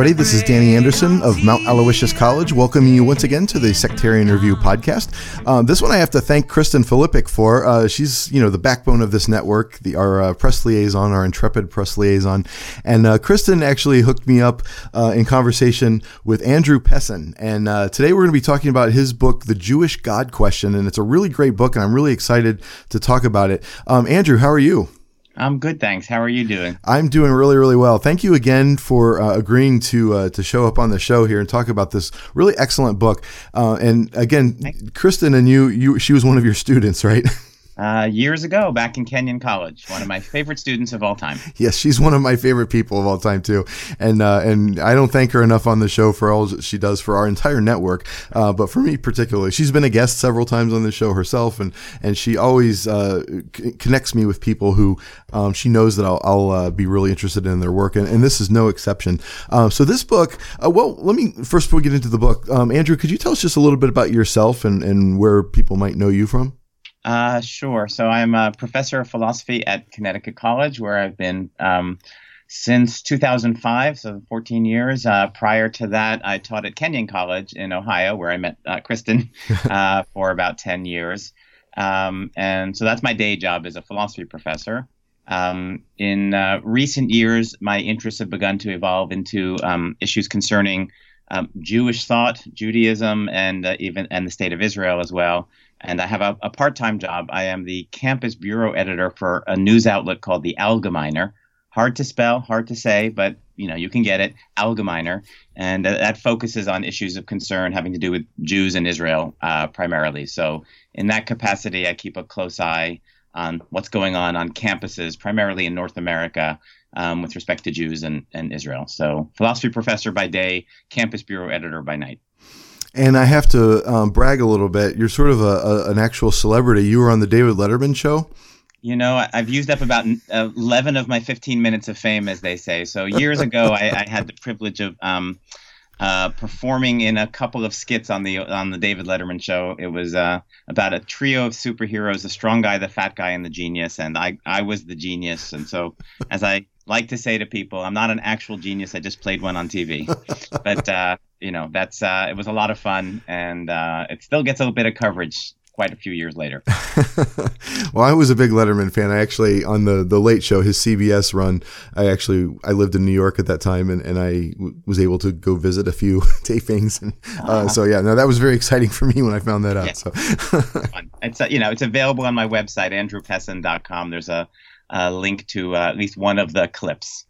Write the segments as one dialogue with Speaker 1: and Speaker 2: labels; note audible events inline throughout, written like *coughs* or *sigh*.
Speaker 1: This is Danny Anderson of Mount Aloysius College, welcoming you once again to the Sectarian Review podcast. Uh, this one I have to thank Kristen Filippic for. Uh, she's, you know, the backbone of this network, the our uh, press liaison, our intrepid press liaison, and uh, Kristen actually hooked me up uh, in conversation with Andrew Pessin. And uh, today we're going to be talking about his book, The Jewish God Question, and it's a really great book, and I'm really excited to talk about it. Um, Andrew, how are you?
Speaker 2: I'm good, thanks. How are you doing?
Speaker 1: I'm doing really, really well. Thank you again for uh, agreeing to uh, to show up on the show here and talk about this really excellent book. Uh, and again, Kristen and you, you, she was one of your students, right? *laughs*
Speaker 2: Uh, years ago, back in Kenyon College, one of my favorite students of all time. *laughs*
Speaker 1: yes, she's one of my favorite people of all time too, and uh, and I don't thank her enough on the show for all she does for our entire network, uh, but for me particularly, she's been a guest several times on the show herself, and and she always uh, c- connects me with people who um, she knows that I'll, I'll uh, be really interested in their work, and, and this is no exception. Uh, so this book, well, let me first before we get into the book, um, Andrew, could you tell us just a little bit about yourself and and where people might know you from?
Speaker 2: Uh, sure. So I'm a professor of philosophy at Connecticut College, where I've been um, since 2005, so 14 years. Uh, prior to that, I taught at Kenyon College in Ohio, where I met uh, Kristen *laughs* uh, for about 10 years. Um, and so that's my day job as a philosophy professor. Um, in uh, recent years, my interests have begun to evolve into um, issues concerning um, Jewish thought, Judaism, and uh, even and the state of Israel as well. And I have a, a part-time job. I am the campus bureau editor for a news outlet called the Algemeiner. Hard to spell, hard to say, but you know you can get it. Algemeiner, and uh, that focuses on issues of concern having to do with Jews and Israel uh, primarily. So in that capacity, I keep a close eye on what's going on on campuses, primarily in North America, um, with respect to Jews and, and Israel. So, philosophy professor by day, campus bureau editor by night.
Speaker 1: And I have to um, brag a little bit. You're sort of a, a, an actual celebrity. You were on the David Letterman show.
Speaker 2: You know, I've used up about 11 of my 15 minutes of fame, as they say. So, years ago, *laughs* I, I had the privilege of. Um, uh, performing in a couple of skits on the on the David Letterman show. It was uh, about a trio of superheroes: the strong guy, the fat guy, and the genius. And I I was the genius. And so, as I like to say to people, I'm not an actual genius. I just played one on TV. *laughs* but uh, you know, that's uh, it was a lot of fun, and uh, it still gets a bit of coverage quite a few years later. *laughs*
Speaker 1: well, I was a big Letterman fan. I actually on the the Late Show, his CBS run. I actually I lived in New York at that time, and, and I w- was able to go visit a few *laughs* tapings. And uh, so yeah, no, that was very exciting for me when I found that out.
Speaker 2: Yeah.
Speaker 1: So.
Speaker 2: It's uh, you know it's available on my website andrewpessin.com. There's a, a link to uh, at least one of the clips.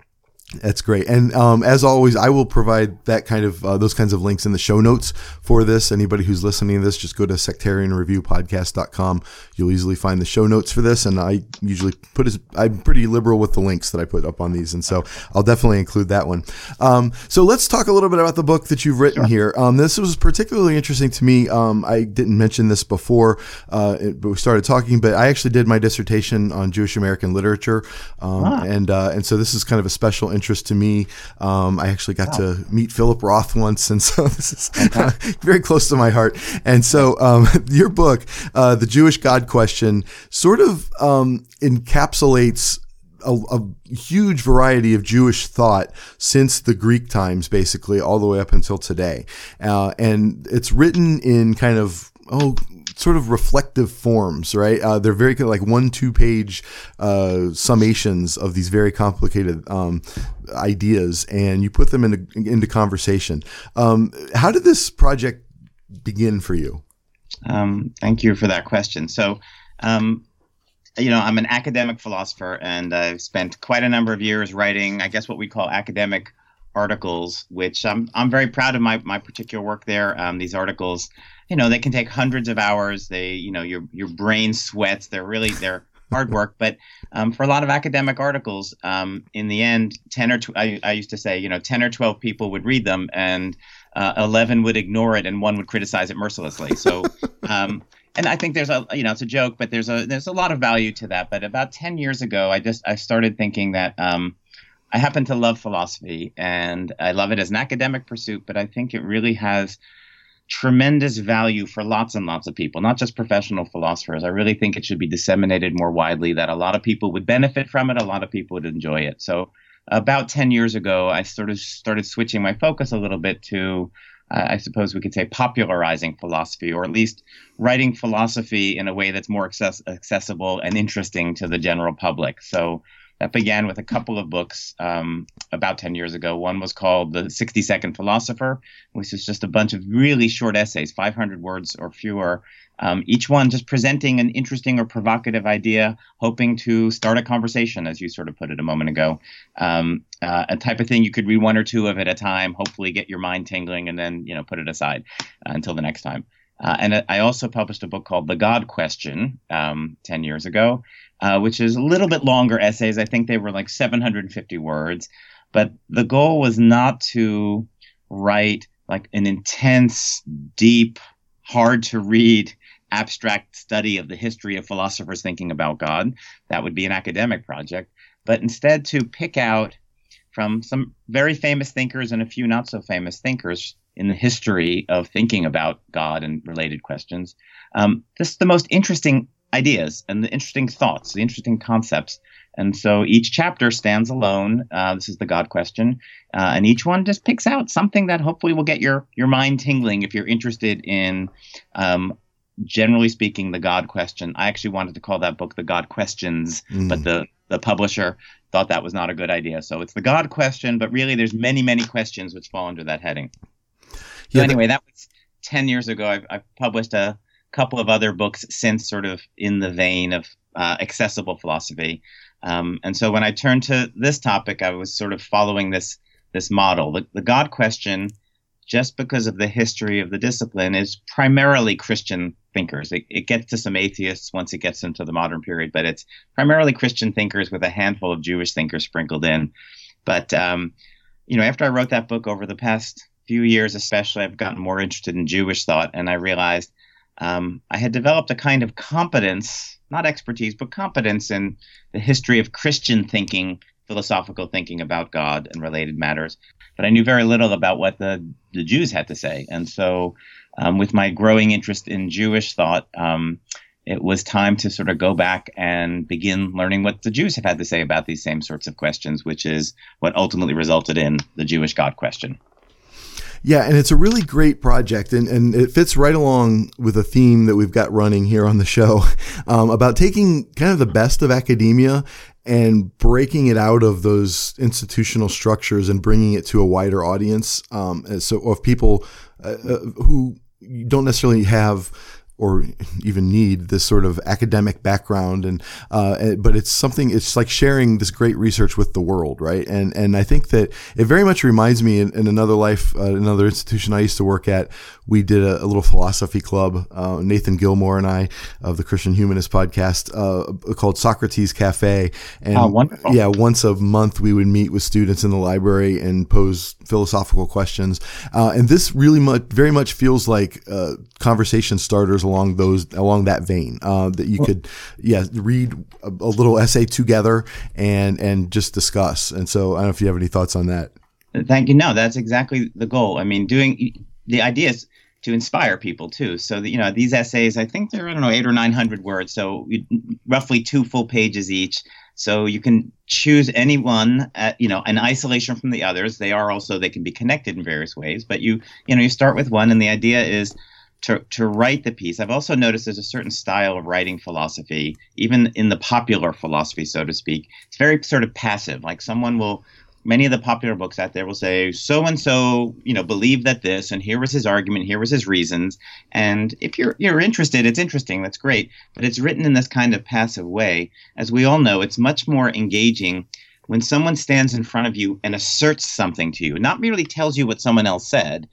Speaker 1: That's great. And um, as always, I will provide that kind of uh, those kinds of links in the show notes for this. Anybody who's listening to this, just go to sectarianreviewpodcast.com. You'll easily find the show notes for this. And I usually put as I'm pretty liberal with the links that I put up on these, and so I'll definitely include that one. Um, so let's talk a little bit about the book that you've written here. Um, this was particularly interesting to me. Um, I didn't mention this before, uh, it- but we started talking. But I actually did my dissertation on Jewish American literature, um, and uh, and so this is kind of a special interest to me. Um, I actually got to meet Philip Roth once, and so *laughs* this is *laughs* very close to my heart. And so um, *laughs* your book, uh, The Jewish God Question, sort of um, encapsulates a, a huge variety of Jewish thought since the Greek times, basically, all the way up until today. Uh, and it's written in kind of, oh, sort of reflective forms, right? Uh, they're very like one, two page uh, summations of these very complicated um, ideas, and you put them into, into conversation. Um, how did this project begin for you?
Speaker 2: Um, thank you for that question. So, um, you know, I'm an academic philosopher, and I've spent quite a number of years writing, I guess, what we call academic articles, which I'm I'm very proud of my my particular work there. Um, these articles, you know, they can take hundreds of hours. They, you know, your your brain sweats. They're really they're hard work. But um, for a lot of academic articles, um, in the end, ten or tw- I, I used to say, you know, ten or twelve people would read them, and uh, eleven would ignore it, and one would criticize it mercilessly. So. *laughs* Um, and I think there's a you know it's a joke, but there's a there's a lot of value to that. But about ten years ago, I just I started thinking that um, I happen to love philosophy and I love it as an academic pursuit, but I think it really has tremendous value for lots and lots of people, not just professional philosophers. I really think it should be disseminated more widely, that a lot of people would benefit from it, a lot of people would enjoy it. So, about 10 years ago, I sort of started switching my focus a little bit to, I suppose we could say, popularizing philosophy, or at least writing philosophy in a way that's more access- accessible and interesting to the general public. So, that began with a couple of books um, about 10 years ago. One was called The 60 Second Philosopher, which is just a bunch of really short essays, 500 words or fewer, um, each one just presenting an interesting or provocative idea, hoping to start a conversation, as you sort of put it a moment ago. Um, uh, a type of thing you could read one or two of at a time, hopefully get your mind tingling, and then you know put it aside uh, until the next time. Uh, and I also published a book called The God Question um, 10 years ago, uh, which is a little bit longer essays. I think they were like 750 words. But the goal was not to write like an intense, deep, hard to read abstract study of the history of philosophers thinking about God. That would be an academic project. But instead, to pick out from some very famous thinkers and a few not so famous thinkers in the history of thinking about God and related questions, um, just the most interesting ideas and the interesting thoughts, the interesting concepts. And so each chapter stands alone. Uh, this is the God question, uh, and each one just picks out something that hopefully will get your your mind tingling if you're interested in. Um, generally speaking, the God question. I actually wanted to call that book "The God Questions," mm. but the the publisher thought that was not a good idea. So it's the God question, but really, there's many many questions which fall under that heading. So yeah, anyway, that was ten years ago. I've, I've published a couple of other books since, sort of in the vein of uh, accessible philosophy. Um, and so when I turned to this topic, I was sort of following this this model. The, the God question, just because of the history of the discipline, is primarily Christian thinkers. It, it gets to some atheists once it gets into the modern period, but it's primarily Christian thinkers with a handful of Jewish thinkers sprinkled in. But um, you know, after I wrote that book over the past few years, especially, I've gotten more interested in Jewish thought, and I realized um, I had developed a kind of competence, not expertise, but competence in the history of Christian thinking, philosophical thinking about God and related matters. But I knew very little about what the, the Jews had to say. And so, um, with my growing interest in Jewish thought, um, it was time to sort of go back and begin learning what the Jews have had to say about these same sorts of questions, which is what ultimately resulted in the Jewish God question.
Speaker 1: Yeah, and it's a really great project, and, and it fits right along with a theme that we've got running here on the show *laughs* um, about taking kind of the best of academia and breaking it out of those institutional structures and bringing it to a wider audience. Um, so of people uh, uh who don't necessarily have or *laughs* even need this sort of academic background. And uh, but it's something it's like sharing this great research with the world right? And and I think that it very much reminds me in, in another life uh, another institution I used to work at we did a, a little philosophy club uh, Nathan Gilmore and I of the Christian Humanist podcast uh, called Socrates Cafe. And
Speaker 2: oh,
Speaker 1: yeah once a month we would meet with students in the library and pose philosophical questions. Uh, and this really much very much feels like uh, conversation starters along those along that vein uh, that you could yeah read a, a, little essay together and and just discuss. And so I don't know if you have any thoughts on that.
Speaker 2: Thank you. No that's exactly the goal. I mean doing the idea is to inspire people too. So you know these essays I think they're I don't know eight or nine hundred words. So roughly two full pages each. So you can choose any one, at, you know, in isolation from the others. They are also they can be connected in various ways, but you you know you start with one, and the idea is to, to write the piece. I've also noticed there's a certain style of writing philosophy, even in the popular philosophy, so to speak. It's very sort of passive. Like someone will, many of the popular books out there will say, so and so, you know, believed that this, and here was his argument, here was his reasons. And if you're you're interested, it's interesting, that's great. But it's written in this kind of passive way. As we all know, it's much more engaging when someone stands in front of you and asserts something to you, not merely tells you what someone else said,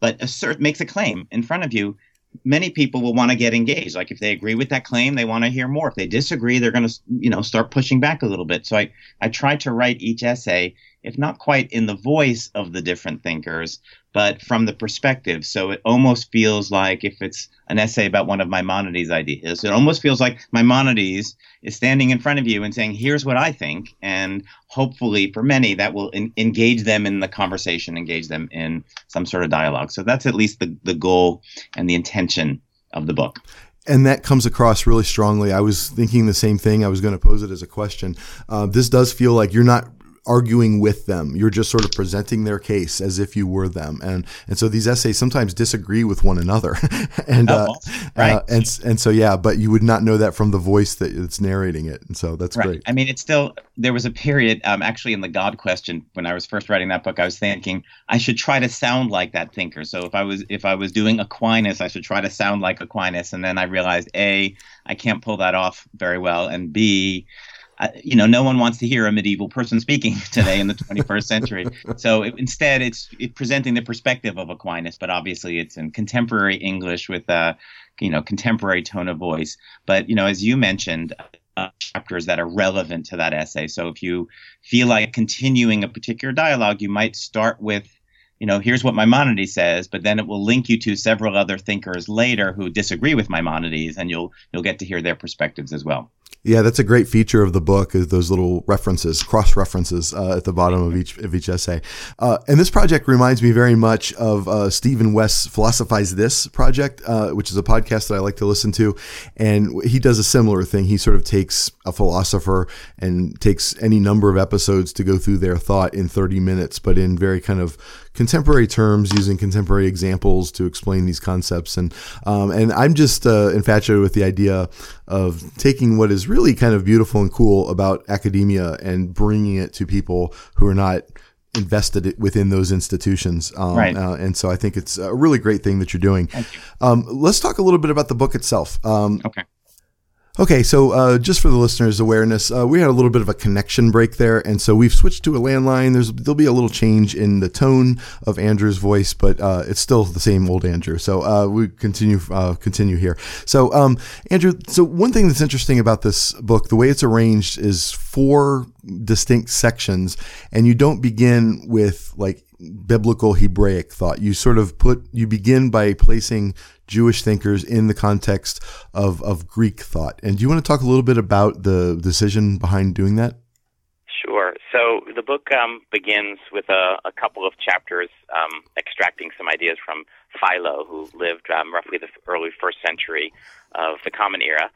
Speaker 2: but assert makes a claim in front of you, many people will want to get engaged. Like if they agree with that claim, they want to hear more. If they disagree, they're going to, you know, start pushing back a little bit. So I, I try to write each essay, if not quite in the voice of the different thinkers, but from the perspective. So it almost feels like if it's an essay about one of Maimonides' ideas, it almost feels like Maimonides is standing in front of you and saying, "Here's what I think," and hopefully, for many, that will engage them in the conversation, engage them in some sort of dialogue. So that's at least the the goal and the intention of the book
Speaker 1: and that comes across really strongly. I was thinking the same thing. I was going to pose it as a question. Uh, this does feel like you're not arguing with them. You're just sort of presenting their case as if you were them. And and so these essays sometimes disagree with one another. *laughs* and
Speaker 2: oh,
Speaker 1: uh, right. Uh, and and so yeah, but you would not know that from the voice that it's narrating it. And so that's
Speaker 2: right.
Speaker 1: great.
Speaker 2: I mean, it's still there was a period um, actually in the God question when I was first writing that book. I was thinking I should try to sound like that thinker. So if I was if I was doing Aquinas, I should try to sound like Aquinas. And then I realized a I can't pull that off very well, and b you know, no one wants to hear a medieval person speaking *laughs* today in the 21st century. So it, instead, it's it presenting the perspective of Aquinas, but obviously it's in contemporary English with a, you know, contemporary tone of voice. But you know, as you mentioned, uh, chapters that are relevant to that essay. So if you feel like continuing a particular dialogue, you might start with you know, here's what Maimonides says, but then it will link you to several other thinkers later who disagree with Maimonides, and you'll you'll get to hear their perspectives as well.
Speaker 1: Yeah, that's a great feature of the book is those little references, cross references uh, at the bottom of each of each essay. Uh, and this project reminds me very much of uh, Stephen West's Philosophize This project, uh, which is a podcast that I like to listen to. And he does a similar thing. He sort of takes a philosopher and takes any number of episodes to go through their thought in 30 minutes, but in very kind of contemporary terms, using contemporary examples to explain these concepts. And um, and I'm just uh, infatuated with the idea of taking what is really kind of beautiful and cool about academia and bringing it to people who are not invested within those institutions. Um,
Speaker 2: right.
Speaker 1: Uh, and so I think it's a really great thing that you're doing. Um, let's talk a little bit about the book itself. Um,
Speaker 2: okay.
Speaker 1: Okay, so uh, just for the listeners' awareness, uh, we had a little bit of a connection break there, and so we've switched to a landline. There's there'll be a little change in the tone of Andrew's voice, but uh, it's still the same old Andrew. So uh, we continue uh, continue here. So um, Andrew, so one thing that's interesting about this book, the way it's arranged, is four distinct sections, and you don't begin with like biblical Hebraic thought. You sort of put you begin by placing Jewish thinkers in the context of, of Greek thought. And do you want to talk a little bit about the decision behind doing that?
Speaker 3: Sure. So the book um, begins with a, a, couple of chapters um, extracting some ideas from Philo, who lived um, roughly the early first century of the Common Era.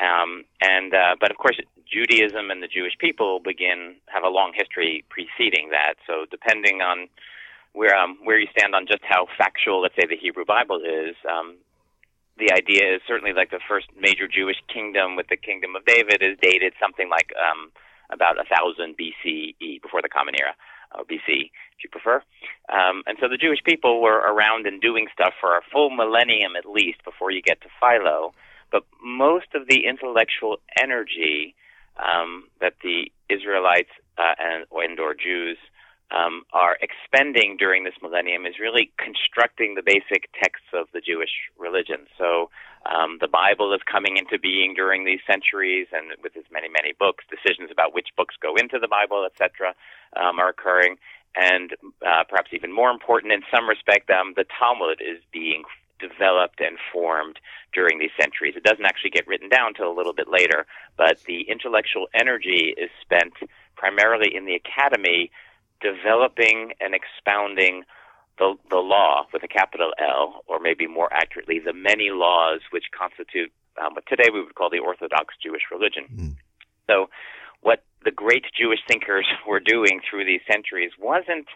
Speaker 3: Um, and uh, but of course, Judaism and the Jewish people begin have a long history preceding that. So depending on where um, where you stand on just how factual, let's say, the Hebrew Bible is. Um, the idea is certainly like the first major Jewish kingdom with the kingdom of David is dated something like um, about a thousand BCE, before the Common Era, or BC, if you prefer. Um, and so the Jewish people were around and doing stuff for a full millennium at least before you get to Philo. But most of the intellectual energy um, that the Israelites uh, and, or Jews um, are expending during this millennium is really constructing the basic texts of the Jewish religion. So um, the Bible is coming into being during these centuries, and with its many, many books, decisions about which books go into the Bible, etc., um, are occurring. And uh, perhaps even more important, in some respect, um, the Talmud is being developed and formed during these centuries. It doesn't actually get written down till a little bit later, but the intellectual energy is spent primarily in the academy developing and expounding the, the law with a capital L, or maybe more accurately, the many laws which constitute um, what today we would call the Orthodox Jewish religion. Mm. So, what the great Jewish thinkers *laughs* were doing through these centuries wasn't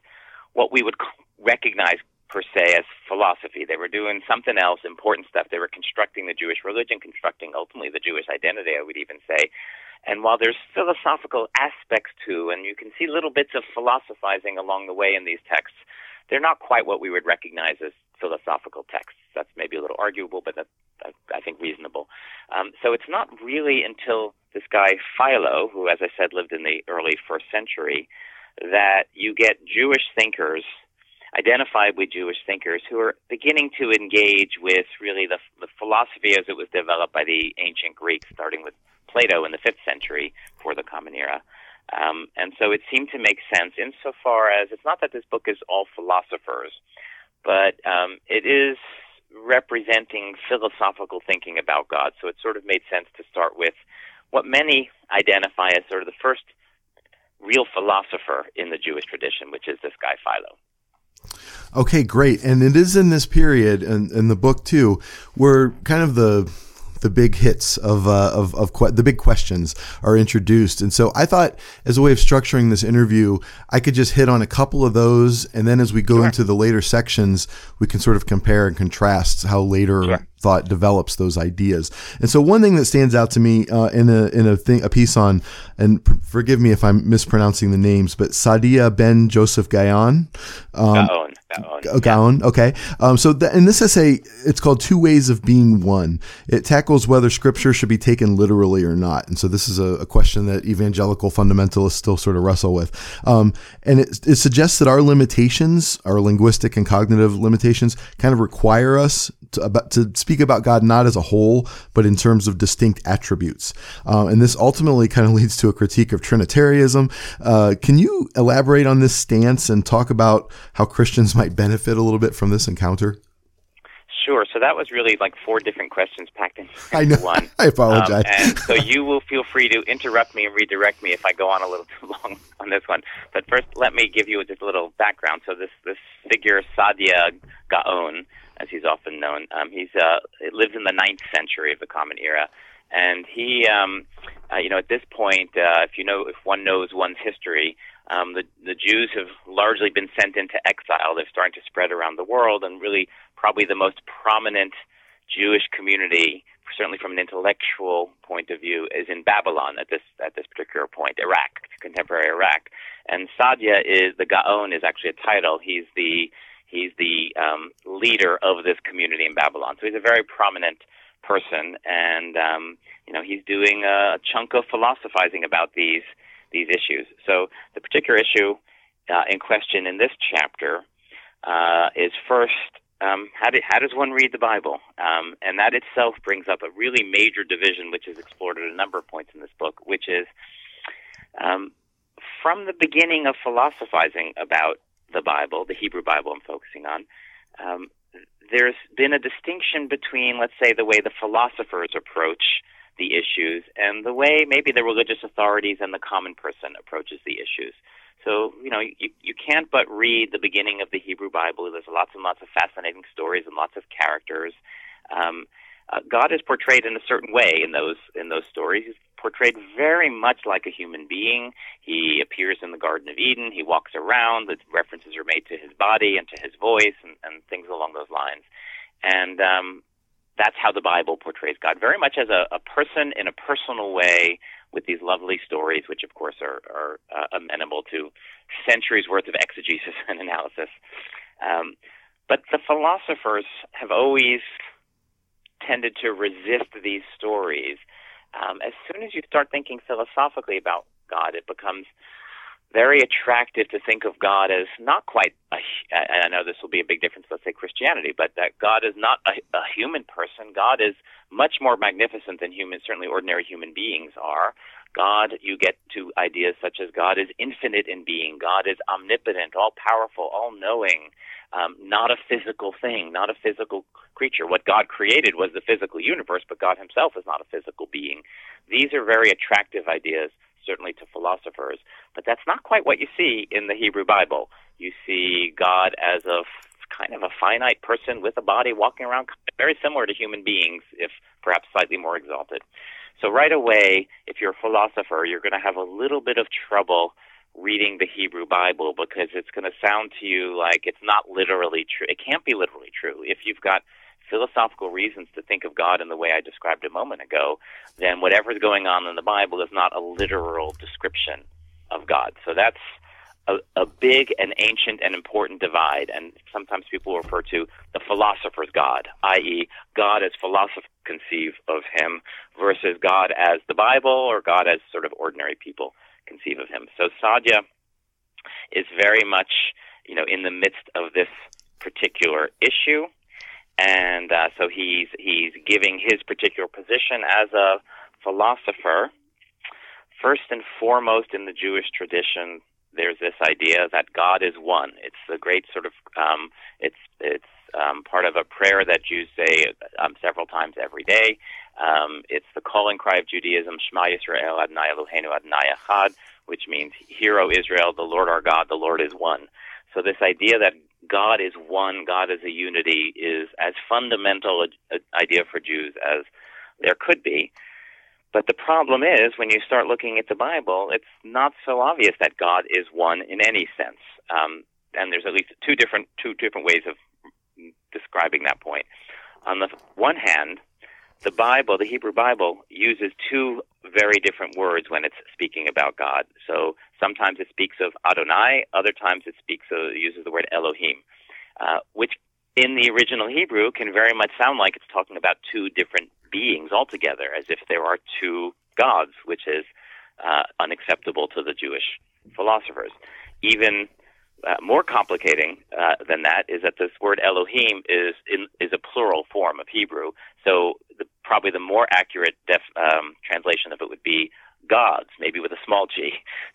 Speaker 3: what we would recognize per se as philosophy. They were doing something else, important stuff. They were constructing the Jewish religion, constructing ultimately the Jewish identity, I would even say. And while there's philosophical aspects to, and you can see little bits of philosophizing along the way in these texts, they're not quite what we would recognize as philosophical texts. That's maybe a little arguable, but that, I, I think, reasonable. Um, so it's not really until this guy Philo, who, as I said, lived in the early first century, that you get Jewish thinkers, identifiably Jewish thinkers, who are beginning to engage with really the, the philosophy as it was developed by the ancient Greeks, starting with Plato in the fifth century for the Common Era. Um, and so it seemed to make sense insofar as it's not that this book is all philosophers, but um, it is representing philosophical thinking about God. So it sort of made sense to start with what many identify as sort of the first real philosopher in the Jewish tradition, which is this guy Philo.
Speaker 1: Okay, great. And it is in this period, and in, in the book too, where kind of the the big hits of uh, of, of que- the big questions are introduced. And so I thought, as a way of structuring this interview, I could just hit on a couple of those, and then as we go
Speaker 3: Sure.
Speaker 1: into the later sections, we can sort of compare and contrast how later
Speaker 3: Sure.
Speaker 1: thought develops those ideas. And so one thing that stands out to me uh, in a in a thing a piece on, and p- forgive me if I'm mispronouncing the names, but Saadia Ben Joseph Gaon. Um,
Speaker 3: Gaon.
Speaker 1: Okay. Um, so th- in this essay, it's called Two Ways of Being One. It tackles whether scripture should be taken literally or not. And so this is a, a question that evangelical fundamentalists still sort of wrestle with. Um, and it, it suggests that our limitations, our linguistic and cognitive limitations, kind of require us to, about, to speak about God not as a whole, but in terms of distinct attributes. Um, and this ultimately kind of *laughs* leads to a critique of Trinitarianism. Uh, can you elaborate on this stance and talk about how Christians might benefit a little bit from this encounter?
Speaker 3: Sure. So that was really like four different questions packed into *laughs*
Speaker 1: I know.
Speaker 3: one.
Speaker 1: I apologize.
Speaker 3: Um, and so you will feel free to interrupt me and redirect me if I go on a little *laughs* too long on this one. But first, let me give you just a little background. So this this figure Saadia Gaon, as he's often known, um, he's uh, lives in the ninth century of the Common Era, and he, um, uh, you know, at this point, uh, if you know, if one knows one's history, um, the the Jews have largely been sent into exile. They're starting to spread around the world, and really, probably the most prominent Jewish community, certainly from an intellectual point of view, is in Babylon at this at this particular point, Iraq, contemporary Iraq. And Saadia is the Gaon is actually a title. He's the he's the um, leader of this community in Babylon. So he's a very prominent person, and um, you know he's doing a chunk of philosophizing about these these issues. So the particular issue uh, in question in this chapter uh, is first um, how, do, how does one read the Bible? Um, and that itself brings up a really major division, which is explored at a number of points in this book, which is um, from the beginning of philosophizing about the Bible, the Hebrew Bible I'm focusing on, um, there's been a distinction between, let's say, the way the philosophers approach the issues and the way maybe the religious authorities and the common person approaches the issues. So, you know, you, you can't but read the beginning of the Hebrew Bible. There's lots and lots of fascinating stories and lots of characters. Um, uh, God is portrayed in a certain way in those in those stories. He's portrayed very much like a human being. He appears in the Garden of Eden. He walks around. The references are made to his body and to his voice and, and things along those lines. And um, that's how the Bible portrays God, very much as a, a person in a personal way with these lovely stories, which of course are, are uh, amenable to centuries worth of exegesis *laughs* and analysis. Um, but the philosophers have always tended to resist these stories. Um, as soon as you start thinking philosophically about God, it becomes very attractive to think of God as not quite a, and I know this will be a big difference, let's say Christianity, but that God is not a, a human person. God is much more magnificent than human, certainly ordinary human beings are. God, you get to ideas such as God is infinite in being. God is omnipotent, all powerful, all knowing, um, not a physical thing, not a physical creature. What God created was the physical universe, but God himself is not a physical being. These are very attractive ideas, certainly to philosophers, but that's not quite what you see in the Hebrew Bible. You see God as a kind of a finite person with a body walking around, very similar to human beings, if perhaps slightly more exalted. So right away, if you're a philosopher, you're going to have a little bit of trouble reading the Hebrew Bible because it's going to sound to you like it's not literally true. It can't be literally true. If you've got philosophical reasons to think of God in the way I described a moment ago, then whatever's going on in the Bible is not a literal description of God. So that's a, a big and ancient and important divide, and sometimes people refer to the philosopher's God, i.e., God as philosoph- conceive of him versus God as the Bible or God as sort of ordinary people conceive of him. So Saadia is very much, you know, in the midst of this particular issue, and uh, so he's he's giving his particular position as a philosopher. First and foremost, in the Jewish tradition, there's this idea that God is one. It's a great sort of um, it's it's um, part of a prayer that Jews say um, several times every day. Um, it's the calling cry of Judaism, Shema Yisrael Adonai Eloheinu Adonai Echad, which means, Hear, O Israel, the Lord our God, the Lord is one. So this idea that God is one, God is a unity, is as fundamental an idea for Jews as there could be. But the problem is, when you start looking at the Bible, it's not so obvious that God is one in any sense. Um, and there's at least two different two different ways of describing that point. On the one hand, the Bible, the Hebrew Bible, uses two very different words when it's speaking about God. So sometimes it speaks of Adonai, other times it speaks of, uses the word Elohim, uh, which in the original Hebrew can very much sound like it's talking about two different beings altogether, as if there are two gods, which is uh, unacceptable to the Jewish philosophers. Even uh, more complicating uh, than that is that this word Elohim is in, is a plural form of Hebrew. So the, probably the more accurate def, um, translation of it would be gods, maybe with a small g.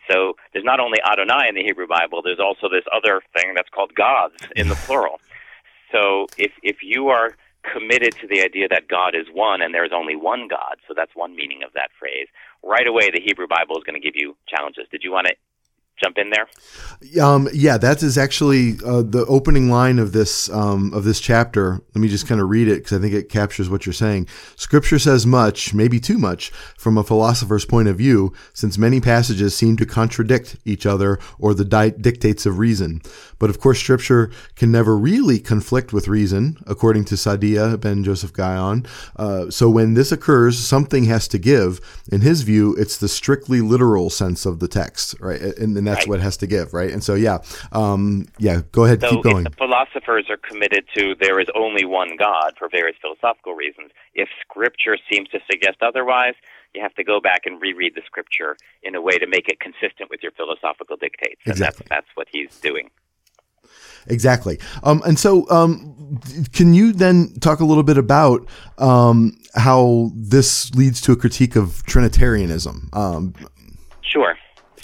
Speaker 3: So there's not only Adonai in the Hebrew Bible, there's also this other thing that's called gods in the plural. So if if you are committed to the idea that God is one and there's only one God, so that's one meaning of that phrase, right away the Hebrew Bible is going to give you challenges. Did you want to jump in there?
Speaker 1: Um, yeah, that is actually uh, the opening line of this um, of this chapter. Let me just kind of read it because I think it captures what you're saying. Scripture says much, maybe too much, from a philosopher's point of view, since many passages seem to contradict each other or the di- dictates of reason. But of course, Scripture can never really conflict with reason, according to Saadia ben Joseph Gaon. Uh, so when this occurs, something has to give. In his view, it's the strictly literal sense of the text, right? And, and that's
Speaker 3: Right.
Speaker 1: what has to give, right? And so, yeah, um, yeah. Go ahead,
Speaker 3: So
Speaker 1: keep going.
Speaker 3: if the philosophers are committed to there is only one God for various philosophical reasons, if Scripture seems to suggest otherwise, you have to go back and reread the Scripture in a way to make it consistent with your philosophical dictates, and
Speaker 1: Exactly.
Speaker 3: that's that's what he's doing.
Speaker 1: Exactly. Um, and so, um, can you then talk a little bit about um, how this leads to a critique of Trinitarianism? Um,
Speaker 3: Sure.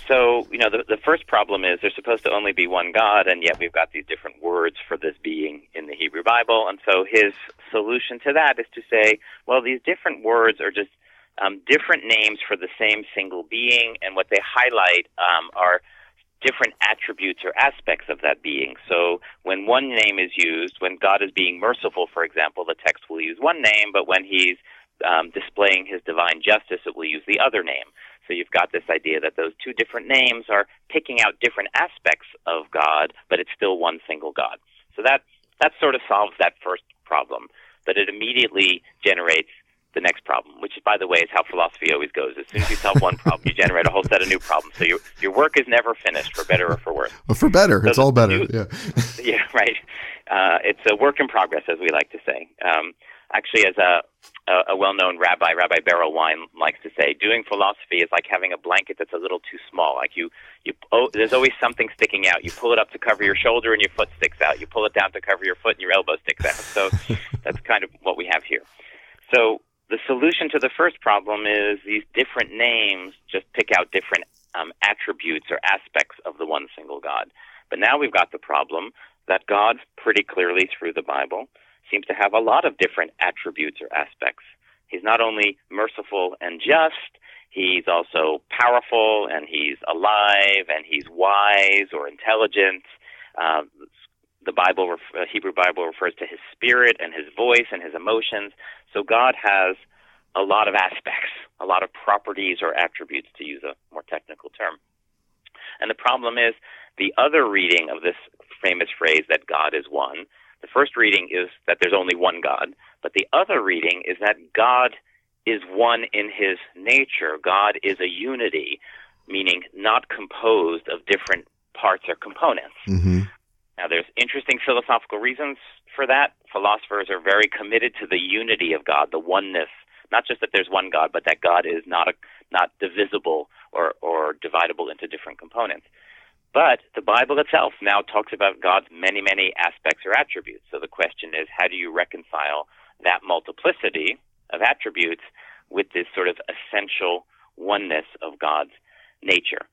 Speaker 3: So, you know, the, the first problem is there's supposed to only be one God, and yet we've got these different words for this being in the Hebrew Bible. And so his solution to that is to say, well, these different words are just um, different names for the same single being, and what they highlight um, are different attributes or aspects of that being. So when one name is used, when God is being merciful, for example, the text will use one name, but when he's um, displaying his divine justice, it will use the other name. So you've got this idea that those two different names are picking out different aspects of God, but it's still one single God. So that that sort of solves that first problem, but it immediately generates the next problem, which, by the way, is how philosophy always goes. As soon as you solve one problem, you generate a whole set of new problems. So your your work is never finished, for better or for worse.
Speaker 1: well, for better,
Speaker 3: So
Speaker 1: it's all better.
Speaker 3: new-
Speaker 1: Yeah. *laughs*
Speaker 3: yeah, right. Uh, it's a work in progress, as we like to say. Um, actually, as a, a, a well-known rabbi, Rabbi Berel Wein likes to say, doing philosophy is like having a blanket that's a little too small. Like you, you, oh, there's always something sticking out. You pull it up to cover your shoulder, and your foot sticks out. You pull it down to cover your foot, and your elbow sticks out. So *laughs* that's kind of what we have here. So the solution to the first problem is these different names just pick out different um, attributes or aspects of the one single God. But now we've got the problem that God, pretty clearly through the Bible, seems to have a lot of different attributes or aspects. He's not only merciful and just, he's also powerful and he's alive and he's wise or intelligent. Uh, the Bible, uh, Hebrew Bible, refers to his spirit and his voice and his emotions. So God has a lot of aspects, a lot of properties or attributes, to use a more technical term. And the problem is the other reading of this famous phrase that God is one. The first reading is that there's only one God, but the other reading is that God is one in his nature. God is a unity, meaning not composed of different parts or components.
Speaker 1: hmm
Speaker 3: Now, there's interesting philosophical reasons for that. Philosophers are very committed to the unity of God, the oneness, not just that there's one God, but that God is not a, not divisible or, or dividable into different components. But the Bible itself now talks about God's many, many aspects or attributes. So the question is, how do you reconcile that multiplicity of attributes with this sort of essential oneness of God's nature?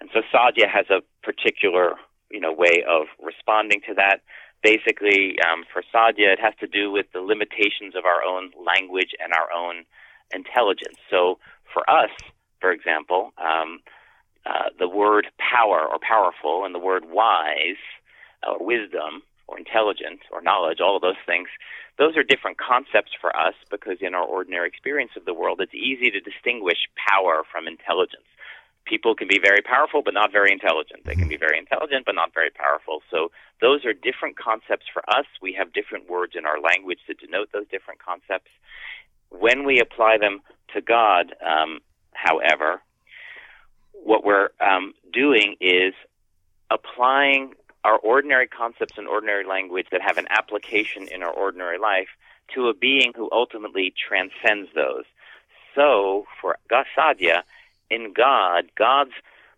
Speaker 3: And so Saadia has a particular, you know, way of responding to that. Basically, um, for Saadia, it has to do with the limitations of our own language and our own intelligence. So for us, for example, um, uh, the word power or powerful and the word wise or wisdom or intelligent or knowledge, all of those things, those are different concepts for us because in our ordinary experience of the world, it's easy to distinguish power from intelligence. People can be very powerful but not very intelligent. They can be very intelligent but not very powerful. So those are different concepts for us. We have different words in our language to denote those different concepts. When we apply them to God, um, however, what we're um, doing is applying our ordinary concepts and ordinary language that have an application in our ordinary life to a being who ultimately transcends those. So, for Gasadya, in God, God's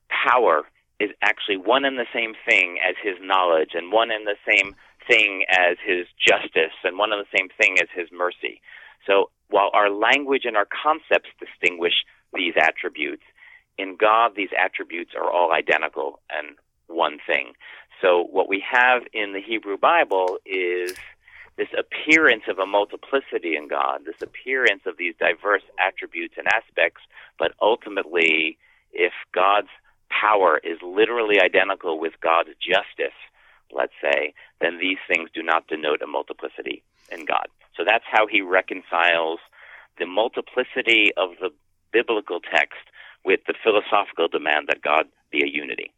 Speaker 3: power is actually one and the same thing as his knowledge, and one and the same thing as his justice, and one and the same thing as his mercy. So, while our language and our concepts distinguish these attributes, in God, these attributes are all identical and one thing. So, what we have in the Hebrew Bible is this appearance of a multiplicity in God, this appearance of these diverse attributes and aspects, but ultimately, if God's power is literally identical with God's justice, let's say, then these things do not denote a multiplicity in God. So that's how he reconciles the multiplicity of the biblical text with the philosophical demand that God be a unity.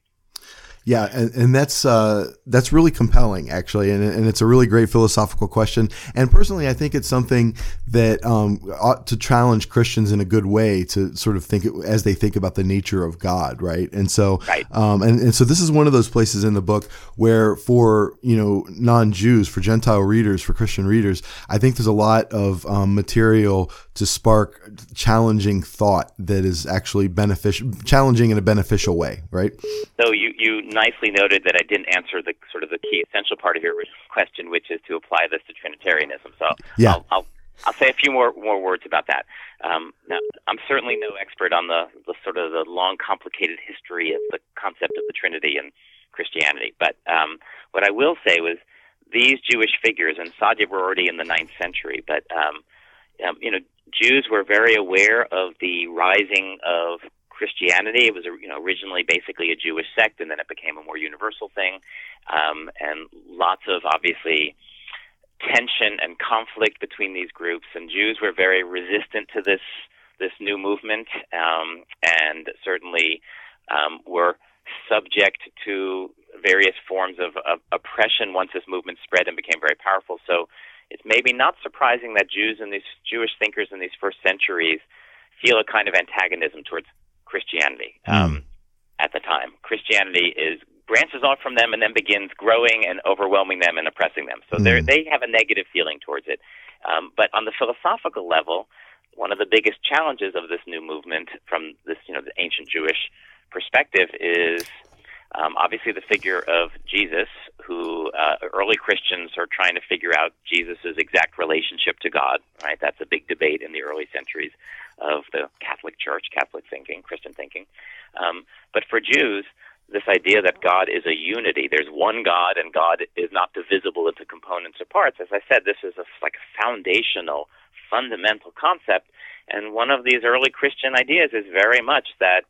Speaker 1: Yeah, and, and that's uh, that's really compelling, actually, and, and it's a really great philosophical question. And personally, I think it's something that um, ought to challenge Christians in a good way to sort of think as they think about the nature of God, right? And so,
Speaker 3: right.
Speaker 1: Um, and, and so this is one of those places in the book where, for you know, non-Jews, for Gentile readers, for Christian readers, I think there's a lot of um, material to spark challenging thought that is actually beneficial, challenging in a beneficial way, right?
Speaker 3: So you you nicely noted that I didn't answer the sort of the key essential part of your question, which is to apply this to Trinitarianism. So
Speaker 1: yeah.
Speaker 3: I'll, I'll I'll say a few more more words about that. Um, now, I'm certainly no expert on the, the sort of the long, complicated history of the concept of the Trinity and Christianity, but um, what I will say was these Jewish figures, and Saadia were already in the ninth century, but um, um, you know, Jews were very aware of the rising of Christianity. It was you know originally basically a Jewish sect, and then it became a more universal thing, um, and lots of obviously tension and conflict between these groups. And Jews were very resistant to this this new movement, um, and certainly um, were subject to various forms of, of oppression once this movement spread and became very powerful. So it's maybe not surprising that Jews and these Jewish thinkers in these first centuries feel a kind of antagonism towards Christianity um, at the time. Christianity is branches off from them and then begins growing and overwhelming them and oppressing them. So they
Speaker 1: Mm.
Speaker 3: they have a negative feeling towards it. Um, but on the philosophical level, one of the biggest challenges of this new movement from this you know the ancient Jewish perspective is um, obviously the figure of Jesus, who uh, early Christians are trying to figure out Jesus' exact relationship to God. Right, that's a big debate in the early centuries of the Catholic Church, Catholic thinking, Christian thinking. Um, but for Jews, this idea that God is a unity, there's one God, and God is not divisible into components or parts. As I said, this is a, like a foundational, fundamental concept. And one of these early Christian ideas is very much that that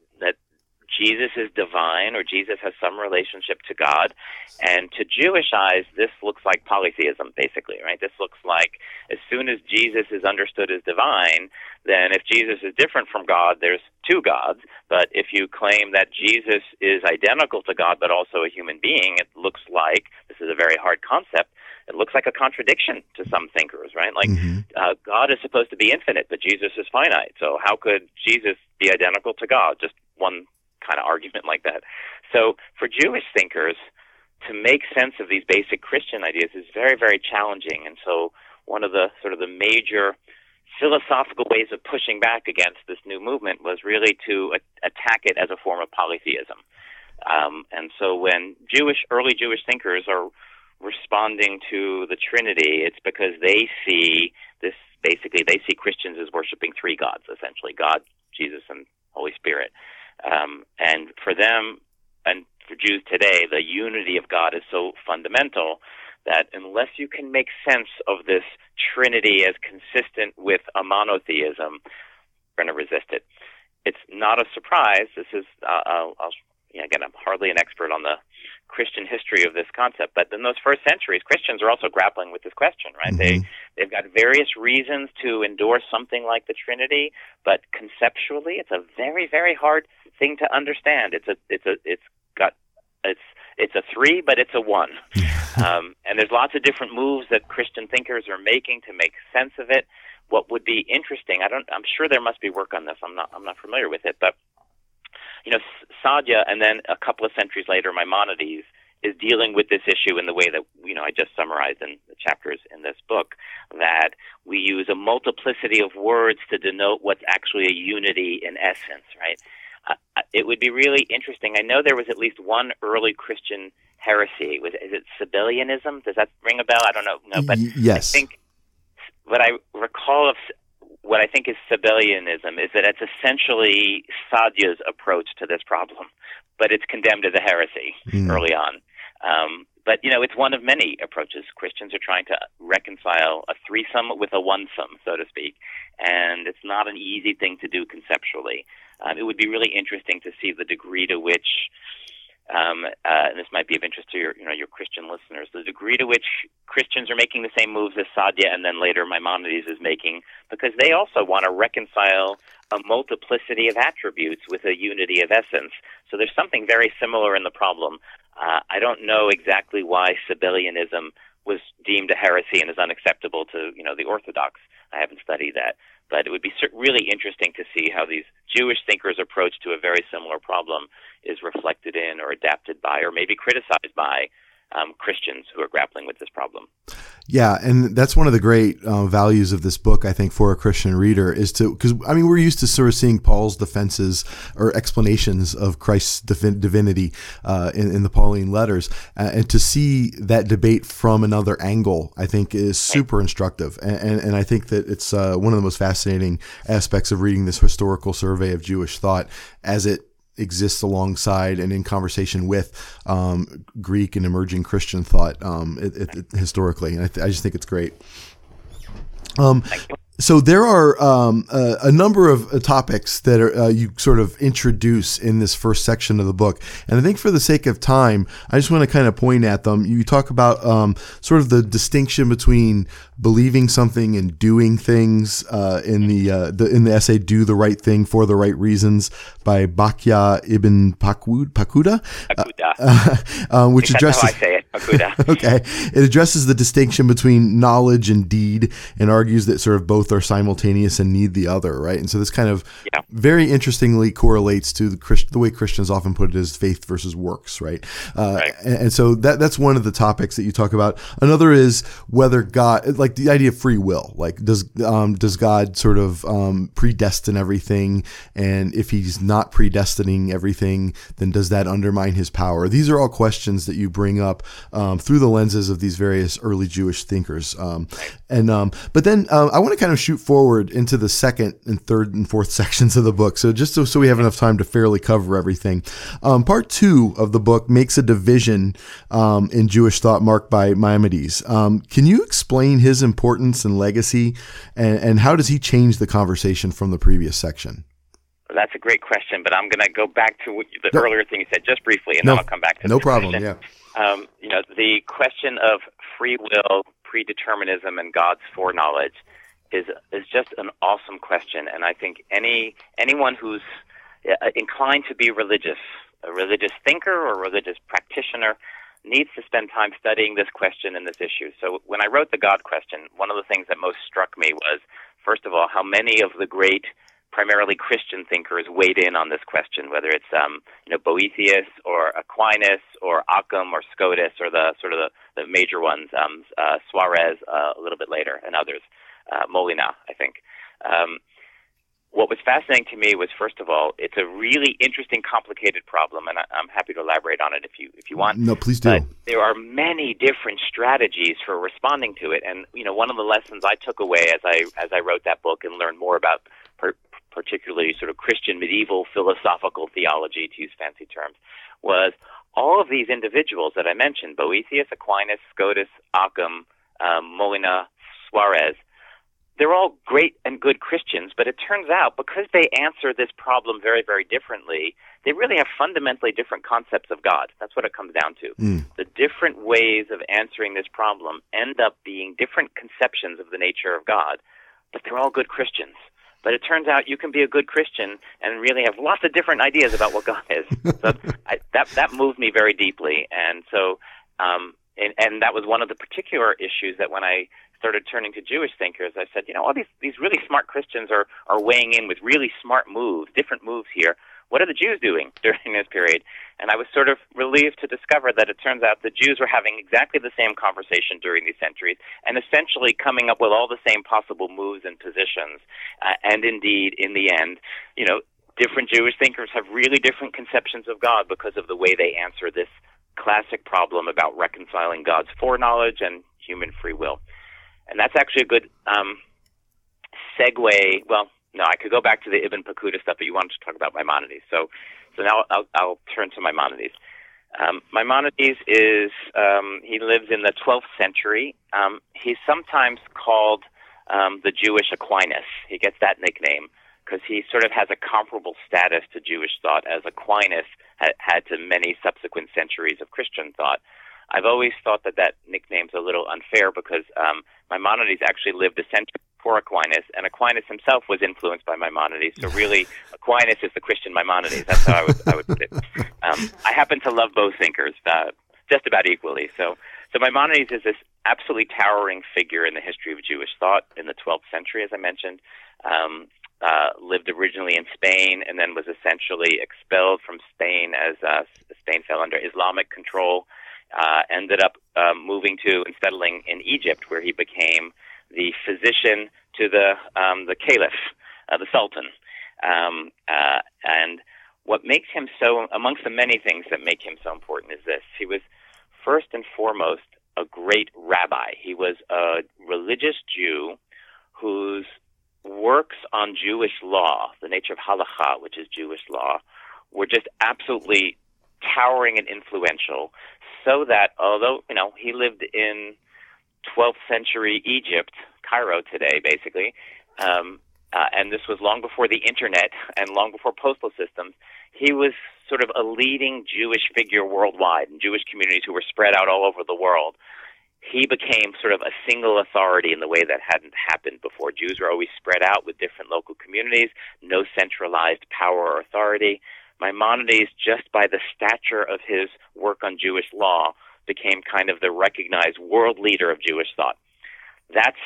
Speaker 3: Jesus is divine or Jesus has some relationship to God. And to Jewish eyes, this looks like polytheism, basically, right? This looks like as soon as Jesus is understood as divine, then if Jesus is different from God, there's two gods. But if you claim that Jesus is identical to God but also a human being, it looks like this is a very hard concept. It looks like a contradiction to some thinkers, right? Like
Speaker 1: Mhm.
Speaker 3: uh, God is supposed to be infinite, but Jesus is finite. So how could Jesus be identical to God? Just one kind of argument like that. So for Jewish thinkers, to make sense of these basic Christian ideas is very, very challenging. And so, one of the sort of the major philosophical ways of pushing back against this new movement was really to a- attack it as a form of polytheism. Um, and so, when Jewish early Jewish thinkers are responding to the Trinity, it's because they see this basically they see Christians as worshiping three gods, essentially God, Jesus, and Holy Spirit. Um, and for them, and for Jews today, the unity of God is so fundamental that unless you can make sense of this Trinity as consistent with a monotheism, you're going to resist it. It's not a surprise. This is, uh, I'll, I'll, again, I'm hardly an expert on the Christian history of this concept, but in those first centuries, Christians are also grappling with this question, right? Mm-hmm. They they've got various reasons to endorse something like the Trinity, but conceptually, it's a very very hard thing to understand. It's a it's a it's got it's it's a three, but it's a one. *laughs* um, and there's lots of different moves that Christian thinkers are making to make sense of it. What would be interesting? I don't. I'm sure there must be work on this. I'm not. I'm not familiar with it, but you know, Saadia, and then a couple of centuries later, Maimonides is dealing with this issue in the way that you know I just summarized in the chapters in this book. That we use a multiplicity of words to denote what's actually a unity in essence, right? Uh, it would be really interesting. I know there was at least one early Christian heresy. Was is it Sabellianism? Does that ring a bell? I don't know. No, but
Speaker 1: yes.
Speaker 3: I think what I recall of what I think is Sabellianism is that it's essentially Saadia's approach to this problem, but it's condemned as a heresy mm. early on. Um, but you know, it's one of many approaches. Christians are trying to reconcile a threesome with a onesome, so to speak, and it's not an easy thing to do conceptually. Um, it would be really interesting to see the degree to which um, uh, and this might be of interest to your, you know, your Christian listeners, the degree to which Christians are making the same moves as Saadia and then later Maimonides is making, because they also want to reconcile a multiplicity of attributes with a unity of essence. So there's something very similar in the problem. Uh, I don't know exactly why Sabellianism was deemed a heresy and is unacceptable to, you know, the Orthodox. I haven't studied that. But it would be really interesting to see how these Jewish thinkers' approach to a very similar problem is reflected in or adapted by or maybe criticized by um, Christians who are grappling with this problem.
Speaker 1: Yeah, and that's one of the great uh, values of this book, I think, for a Christian reader is to, because I mean, we're used to sort of seeing Paul's defenses or explanations of Christ's divinity uh, in, in, the Pauline letters, uh, and to see that debate from another angle, I think, is super instructive. And, and, and I think that it's uh, one of the most fascinating aspects of reading this historical survey of Jewish thought as it exists alongside and in conversation with um, Greek and emerging Christian thought um, it, it, it, historically. And I, th- I, just think it's great. Um, so there are um, a, a, number of uh, topics that are, uh, you sort of introduce in this first section of the book, and I think for the sake of time, I just want to kind of point at them. You talk about um, sort of the distinction between believing something and doing things uh, in the, uh, the in the essay "Do the Right Thing for the Right Reasons" by Bahya ibn Pakud,
Speaker 3: Pakuda, Pakuda.
Speaker 1: Uh, *laughs* which addresses
Speaker 3: how I say it, Pakuda. *laughs*
Speaker 1: okay, it addresses the distinction between knowledge and deed, and argues that sort of both are simultaneous and need the other, right? And so this kind of yeah. very interestingly correlates to the Christ, the way Christians often put it as faith versus works, right? Uh, right. And, and, so that that's one of the topics that you talk about. Another is whether God, like the idea of free will, like does um, does God sort of um, predestine everything, and if He's not predestining everything, then does that undermine His power? These are all questions that you bring up um, through the lenses of these various early Jewish thinkers. Um, and um, but then uh, I want to kind of shoot forward into the second and third and fourth *laughs* sections of the book. So just so, so we have enough time to fairly cover everything. Part two of the book makes a division in Jewish thought marked by Maimonides. Can you explain his importance and legacy, and, and how does he change the conversation from the previous section?
Speaker 3: That's a great question, but I'm going to go back to the no. earlier thing you said just briefly, and
Speaker 1: no.
Speaker 3: then I'll come back to
Speaker 1: no problem. Question.
Speaker 3: Yeah, um, you know the question of free will, predeterminism, and God's foreknowledge is is just an awesome question, and I think any anyone who's uh, inclined to be religious, a religious thinker or religious practitioner, needs to spend time studying this question and this issue. So when I wrote the God question, one of the things that most struck me was, first of all, how many of the great primarily Christian thinkers weighed in on this question, whether it's um, you know Boethius or Aquinas or Occam or Scotus or the sort of the, the major ones, um, uh, Suarez uh, a little bit later, and others, uh, Molina, I think. Um, what was fascinating to me was, first of all, it's a really interesting, complicated problem, and I, am happy to elaborate on it if you if you want.
Speaker 1: No, please do.
Speaker 3: But there are many different strategies for responding to it, and you know, one of the lessons I took away as I as I wrote that book and learned more about per, particularly sort of Christian medieval philosophical theology, to use fancy terms, was all of these individuals that I mentioned: Boethius, Aquinas, Scotus, Occam, um, Molina, Suarez they're all great and good Christians, but it turns out because they answer this problem very, very differently, they really have fundamentally different concepts of God. That's what it comes down to.
Speaker 1: Mm.
Speaker 3: The different ways of answering this problem end up being different conceptions of the nature of God, but they're all good Christians. But it turns out you can be a good Christian and really have lots of different ideas about what God is. *laughs* so I, that that moved me very deeply, and so um, and, and that was one of the particular issues that when I started turning to Jewish thinkers, I said, you know, all these these really smart Christians are are weighing in with really smart moves, different moves here. What are the Jews doing *laughs* during this period? And I was sort of relieved to discover that it turns out the Jews were having exactly the same conversation during these centuries, and essentially coming up with all the same possible moves and positions. Uh, and indeed, in the end, you know, different Jewish thinkers have really different conceptions of God because of the way they answer this classic problem about reconciling God's foreknowledge and human free will and that's actually a good um, segue. Well, no, I could go back to the Ibn Pakuda stuff, but you wanted to talk about Maimonides. So, so now I'll, I'll turn to Maimonides. Um, Maimonides is um, he lives in the 12th century. Um, he's sometimes called um, the Jewish Aquinas. He gets that nickname because he sort of has a comparable status to Jewish thought as Aquinas had, had to many subsequent centuries of Christian thought. I've always thought that that nickname's a little unfair because um, Maimonides actually lived a century before Aquinas, and Aquinas himself was influenced by Maimonides. So really, *laughs* Aquinas is the Christian Maimonides. That's how I would, I would put it. Um, I happen to love both thinkers uh, just about equally. So, so Maimonides is this absolutely towering figure in the history of Jewish thought in the 12th century, as I mentioned. Um, uh, lived originally in Spain and then was essentially expelled from Spain as uh, Spain fell under Islamic control uh, ended up um, moving to and settling in Egypt, where he became the physician to the um, the caliph, uh, the sultan. Um, uh, and what makes him so, amongst the many things that make him so important, is this: he was first and foremost a great rabbi. He was a religious Jew whose works on Jewish law, the nature of halacha, which is Jewish law, were just absolutely towering and influential so that although you know he lived in 12th century Egypt, Cairo today, basically, um, uh, and this was long before the internet and long before postal systems. He was sort of a leading Jewish figure worldwide in Jewish communities who were spread out all over the world. He became sort of a single authority in the way that hadn't happened before. Jews were always spread out with different local communities, no centralized power or authority. Maimonides, just by the stature of his work on Jewish law, became kind of the recognized world leader of Jewish thought. That's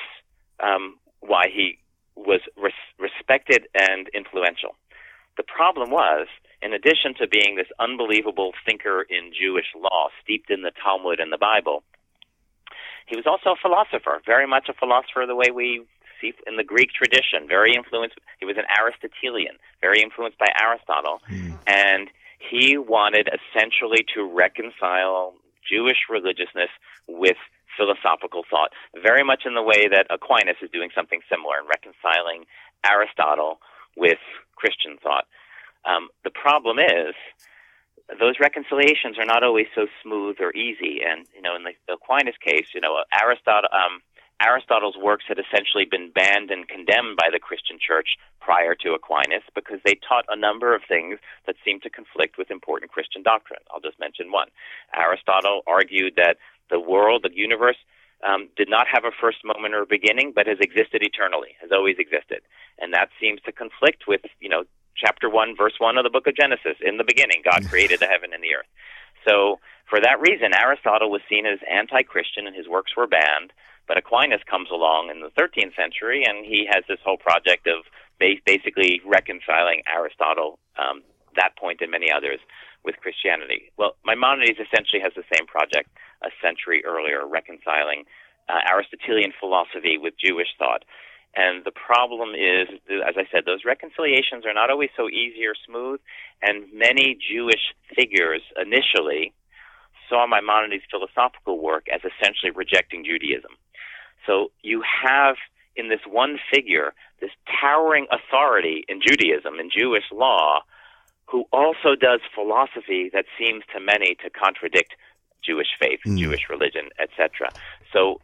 Speaker 3: um, why he was res- respected and influential. The problem was, in addition to being this unbelievable thinker in Jewish law, steeped in the Talmud and the Bible, he was also a philosopher, very much a philosopher the way we see in the Greek tradition, very influenced. He was an Aristotelian, very influenced by Aristotle, mm. and he wanted essentially to reconcile Jewish religiousness with philosophical thought, very much in the way that Aquinas is doing something similar in reconciling Aristotle with Christian thought. Um, the problem is those reconciliations are not always so smooth or easy. And you know, in the Aquinas case, you know, Aristotle, um, Aristotle's works had essentially been banned and condemned by the Christian church prior to Aquinas because they taught a number of things that seemed to conflict with important Christian doctrine. I'll just mention one. Aristotle argued that the world, the universe, um, did not have a first moment or beginning, but has existed eternally, has always existed, and that seems to conflict with, you know, chapter one, verse one of the book of Genesis. In the beginning, God created the heaven and the earth. So, for that reason, Aristotle was seen as anti-Christian, and his works were banned. But Aquinas comes along in the 13th century, and he has this whole project of ba- basically reconciling Aristotle, um, that point and many others, with Christianity. Well, Maimonides essentially has the same project a century earlier, reconciling uh, Aristotelian philosophy with Jewish thought. And the problem is, as I said, those reconciliations are not always so easy or smooth, and many Jewish figures initially saw Maimonides' philosophical work as essentially rejecting Judaism. So you have in this one figure this towering authority in Judaism, in Jewish law, who also does philosophy that seems to many to contradict Jewish faith, mm. Jewish religion, etc. So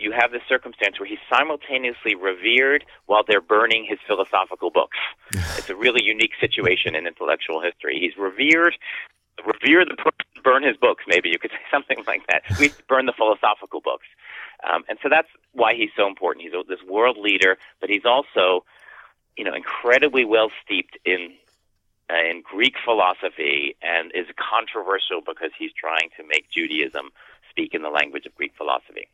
Speaker 3: you have this circumstance where he's simultaneously revered while they're burning his philosophical books. *sighs* it's a really unique situation in intellectual history. He's revered, revere the burn his books. Maybe you could *laughs* say something like that. We burn the philosophical books, um, and so that's why he's so important. He's this world leader, but he's also, you know, incredibly well steeped in uh, in Greek philosophy and is controversial because he's trying to make Judaism speak in the language of Greek philosophy.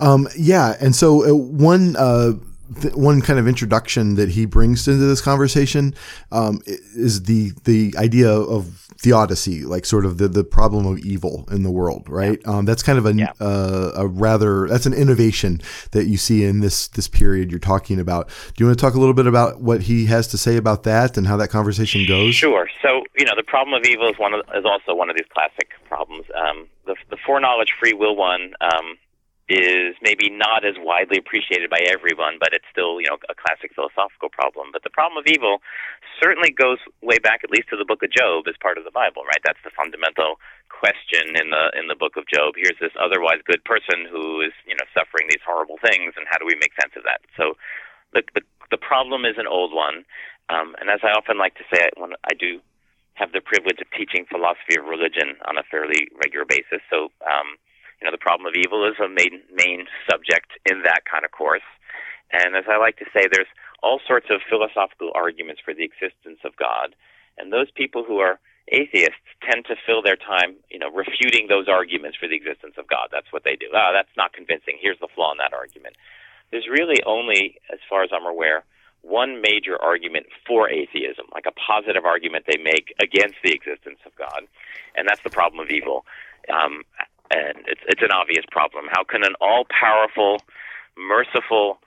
Speaker 1: Um, yeah, and so uh, one uh, th- one kind of introduction that he brings into this conversation um, is the the idea of theodicy, like sort of the the problem of evil in the world, right? Yeah. Um, that's kind of a yeah. uh, a rather that's an innovation that you see in this this period you're talking about. Do you want to talk a little bit about what he has to say about that and how that conversation goes?
Speaker 3: Sure. So you know, the problem of evil is one of, is also one of these classic problems. Um, the the foreknowledge free will one. Um, is maybe not as widely appreciated by everyone, but it's still, you know, a classic philosophical problem. But the problem of evil certainly goes way back, at least to the Book of Job, as part of the Bible, right? That's the fundamental question in the in the Book of Job. Here's this otherwise good person who is, you know, suffering these horrible things, and how do we make sense of that? So, the the, the problem is an old one, um, and as I often like to say, when I do have the privilege of teaching philosophy of religion on a fairly regular basis, so. Um, you know, the problem of evil is a main main subject in that kind of course. And as I like to say, there's all sorts of philosophical arguments for the existence of God, and those people who are atheists tend to fill their time, you know, refuting those arguments for the existence of God. That's what they do. Ah, that's not convincing. Here's the flaw in that argument. There's really only, as far as I'm aware, one major argument for atheism, like a positive argument they make against the existence of God, and that's the problem of evil. Um, and it's it's an obvious problem. How can an all-powerful, merciful,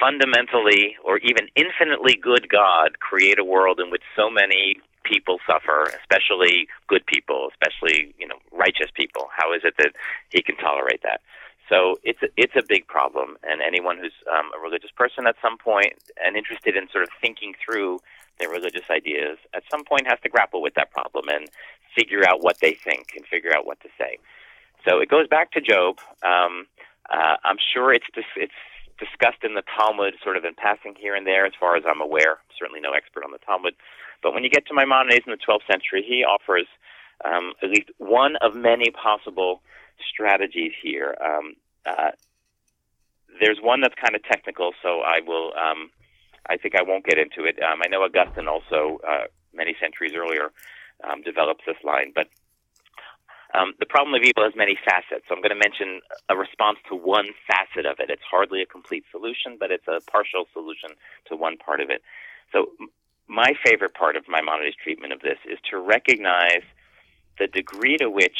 Speaker 3: fundamentally or even infinitely good God create a world in which so many people suffer, especially good people, especially you know righteous people? How is it that he can tolerate that? So it's a, it's a big problem, and anyone who's um, a religious person at some point and interested in sort of thinking through their religious ideas at some point has to grapple with that problem and figure out what they think and figure out what to say. So it goes back to Job. Um, uh, I'm sure it's dis- it's discussed in the Talmud, sort of in passing here and there, as far as I'm aware. I'm certainly no expert on the Talmud, but when you get to Maimonides in the 12th century, he offers um, at least one of many possible strategies here. Um, uh, there's one that's kind of technical, so I will. Um, I think I won't get into it. Um, I know Augustine also, uh, many centuries earlier, um, developed this line, but um, the problem of evil has many facets, so I'm going to mention a response to one facet of it. It's hardly a complete solution, but it's a partial solution to one part of it. So, my favorite part of Maimonides' treatment of this is to recognize the degree to which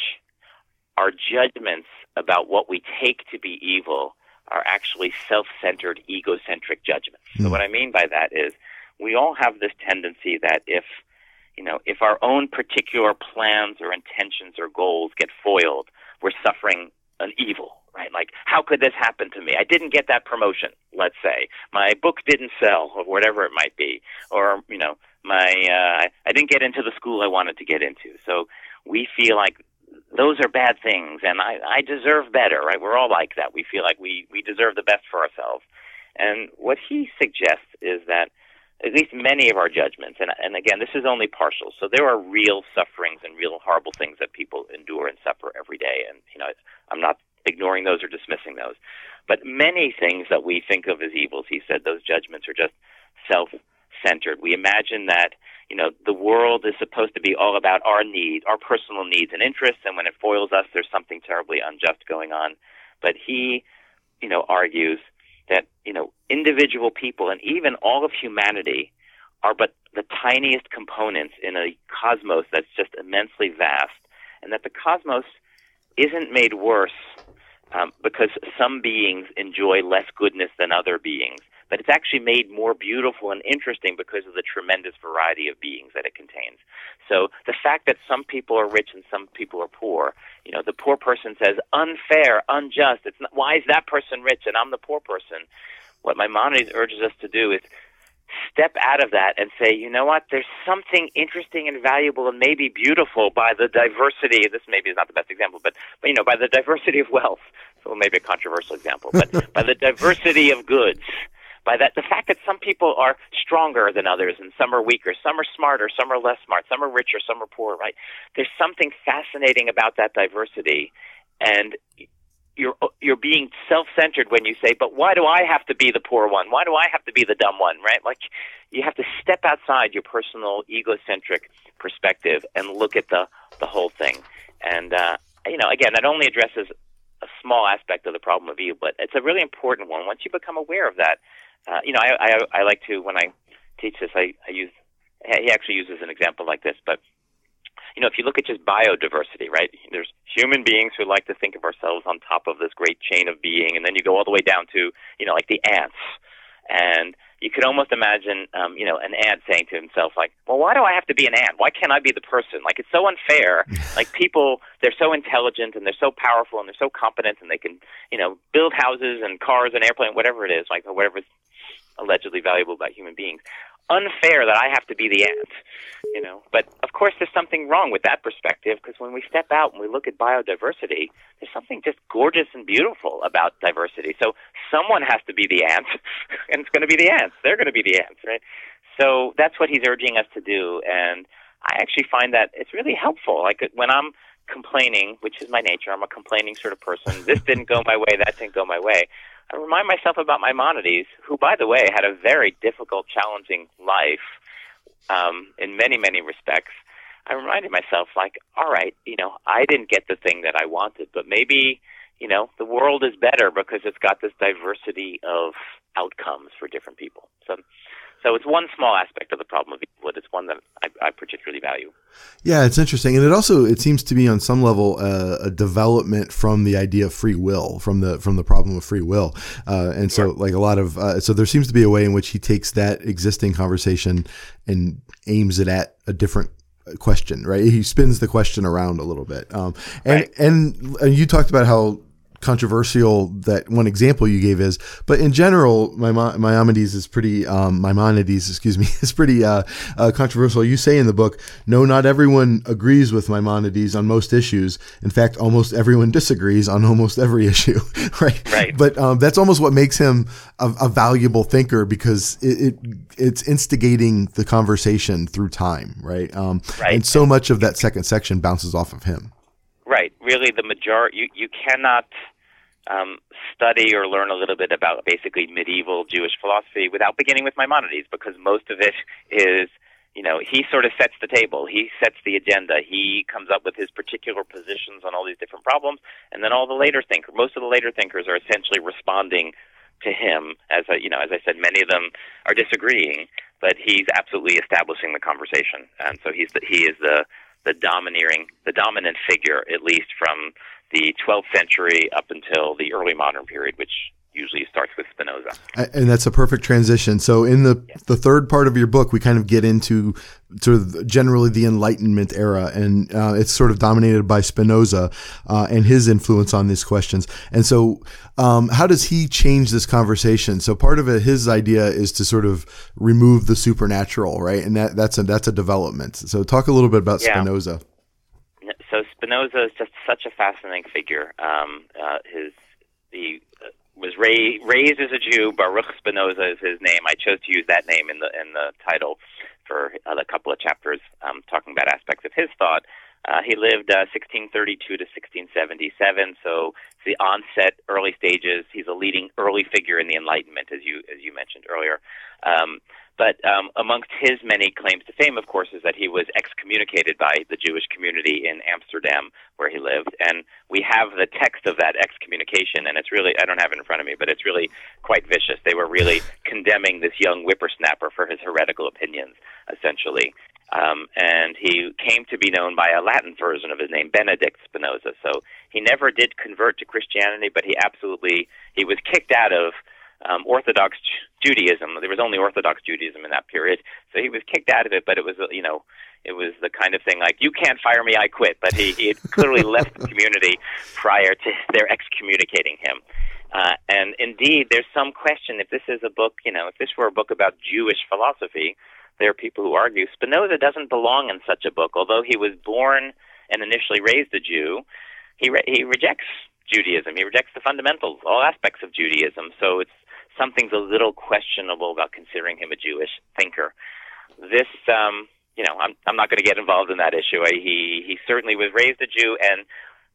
Speaker 3: our judgments about what we take to be evil are actually self centered, egocentric judgments. Mm. So, hmm. what I mean by that is we all have this tendency that if you know, if our own particular plans or intentions or goals get foiled, we're suffering an evil, right? Like, how could this happen to me? I didn't get that promotion, let's say. My book didn't sell, or whatever it might be. Or, you know, my, uh, I didn't get into the school I wanted to get into. So we feel like those are bad things, and I, I deserve better, right? We're all like that. We feel like we, we deserve the best for ourselves. And what he suggests is that at least many of our judgments, and, and again, this is only partial. So there are real sufferings and real horrible things that people endure and suffer every day, and you know, I'm not ignoring those or dismissing those. But many things that we think of as evils, he said, those judgments are just self-centered. We imagine that you know the world is supposed to be all about our needs, our personal needs and interests, and when it foils us, there's something terribly unjust going on. But he, you know, argues that you know individual people and even all of humanity are but the tiniest components in a cosmos that's just immensely vast, and that the cosmos isn't made worse um, because some beings enjoy less goodness than other beings, but it's actually made more beautiful and interesting because of the tremendous variety of beings that it contains. So the fact that some people are rich and some people are poor, you know, the poor person says unfair, unjust. It's not, why is that person rich and I'm the poor person? What Maimonides urges us to do is step out of that and say, you know what, there's something interesting and valuable and maybe beautiful by the diversity. This maybe is not the best example, but, but you know, by the diversity of wealth. So maybe a controversial example, but *laughs* by the diversity of goods. By that, the fact that some people are stronger than others and some are weaker, some are smarter, some are less smart, some are richer, some are poor, right? There's something fascinating about that diversity. And you're you're being self-centered when you say, "But why do I have to be the poor one? Why do I have to be the dumb one?" Right? Like you have to step outside your personal egocentric perspective and look at the the whole thing. And uh, you know, again, that only addresses a small aspect of the problem of evil, but it's a really important one. Once you become aware of that, uh, you know, I, I I like to when I teach this, I, I use he actually uses an example like this, but you know, if you look at just biodiversity, right? There's human beings who like to think of ourselves on top of this great chain of being, and then you go all the way down to, you know, like the ants. And you could almost imagine, um, you know, an ant saying to himself, like, well, why do I have to be an ant? Why can't I be the person? Like, it's so unfair. *laughs* like, people, they're so intelligent and they're so powerful and they're so competent and they can, you know, build houses and cars and airplanes, whatever it is, like, whatever's allegedly valuable about human beings unfair that I have to be the ant, you know. But of course, there's something wrong with that perspective because when we step out and we look at biodiversity, there's something just gorgeous and beautiful about diversity. So someone has to be the ant, *laughs* and it's going to be the ants. They're going to be the ants, right? So that's what he's urging us to do, and I actually find that it's really helpful. Like when I'm complaining, which is my nature, I'm a complaining sort of person. This didn't go my way, that didn't go my way. I remind myself about Maimonides, who, by the way, had a very difficult, challenging life um, in many, many respects. I reminded myself, like, all right, you know, I didn't get the thing that I wanted, but maybe, you know, the world is better because it's got this diversity of outcomes for different people. So so it's one small aspect of the problem of evil. but It's one that I, I particularly value.
Speaker 1: Yeah, it's interesting, and it also it seems to be on some level uh, a development from the idea of free will, from the from the problem of free will, uh, and so like a lot of uh, so there seems to be a way in which he takes that existing conversation and aims it at a different question, right? He spins the question around a little bit, um, and,
Speaker 3: Right.
Speaker 1: and and you talked about how controversial that one example you gave is, but in general, Maimo- Maimonides is pretty, um, Maimonides, excuse me, *laughs* is pretty uh, uh, controversial. You say in the book, no, not everyone agrees with Maimonides on most issues. In fact, almost everyone disagrees on almost every *laughs* issue, *laughs* right?
Speaker 3: Right.
Speaker 1: But um, that's almost what makes him a, a valuable thinker because it, it it's instigating the conversation through time, right? Um,
Speaker 3: Right.
Speaker 1: And so much of that second section bounces off of him.
Speaker 3: Right. Really, the majority you you cannot um, study or learn a little bit about basically medieval Jewish philosophy without beginning with Maimonides, because most of it is you know he sort of sets the table, he sets the agenda, he comes up with his particular positions on all these different problems, and then all the later thinkers, most of the later thinkers are essentially responding to him. As a, you know as I said, many of them are disagreeing, but he's absolutely establishing the conversation, and so he's the, he is the the domineering, the dominant figure, at least from the 12th century up until the early modern period, which usually starts with Spinoza.
Speaker 1: And that's a perfect transition. So in the the third part of your book, we kind of get into sort of generally the Enlightenment era, and uh, it's sort of dominated by Spinoza uh, and his influence on these questions. And so, um, how does he change this conversation? So part of it, his idea is to sort of remove the supernatural, right? And that that's a that's a development. So talk a little bit about
Speaker 3: Yeah.
Speaker 1: Spinoza.
Speaker 3: So Spinoza is just such a fascinating figure. Um, uh, his he uh, was ra- raised as a Jew. Baruch Spinoza is his name. I chose to use that name in the in the title for a couple of chapters, um, talking about aspects of his thought. Uh, he lived uh, 1632 to 1677, so it's the onset, early stages. He's a leading early figure in the Enlightenment, as you as you mentioned earlier. Um, But um, amongst his many claims to fame, of course, is that he was excommunicated by the Jewish community in Amsterdam, where he lived. And we have the text of that excommunication, and it's really, I don't have it in front of me, but it's really quite vicious. They were really *laughs* condemning this young whippersnapper for his heretical opinions, essentially. Um, and he came to be known by a Latin version of his name, Benedict Spinoza. So he never did convert to Christianity, but he absolutely he was kicked out of um, Orthodox Judaism. There was only Orthodox Judaism in that period, so he was kicked out of it. But it was you know it was the kind of thing like you can't fire me, I quit. But he, he had clearly *laughs* left the community prior to their excommunicating him. Uh, and indeed, there's some question if this is a book, you know, if this were a book about Jewish philosophy, there are people who argue Spinoza doesn't belong in such a book. Although he was born and initially raised a Jew, he re- he rejects Judaism. He rejects the fundamentals, all aspects of Judaism. So it's something's a little questionable about considering him a Jewish thinker. This, um, you know, I'm I'm not going to get involved in that issue. He he certainly was raised a Jew, and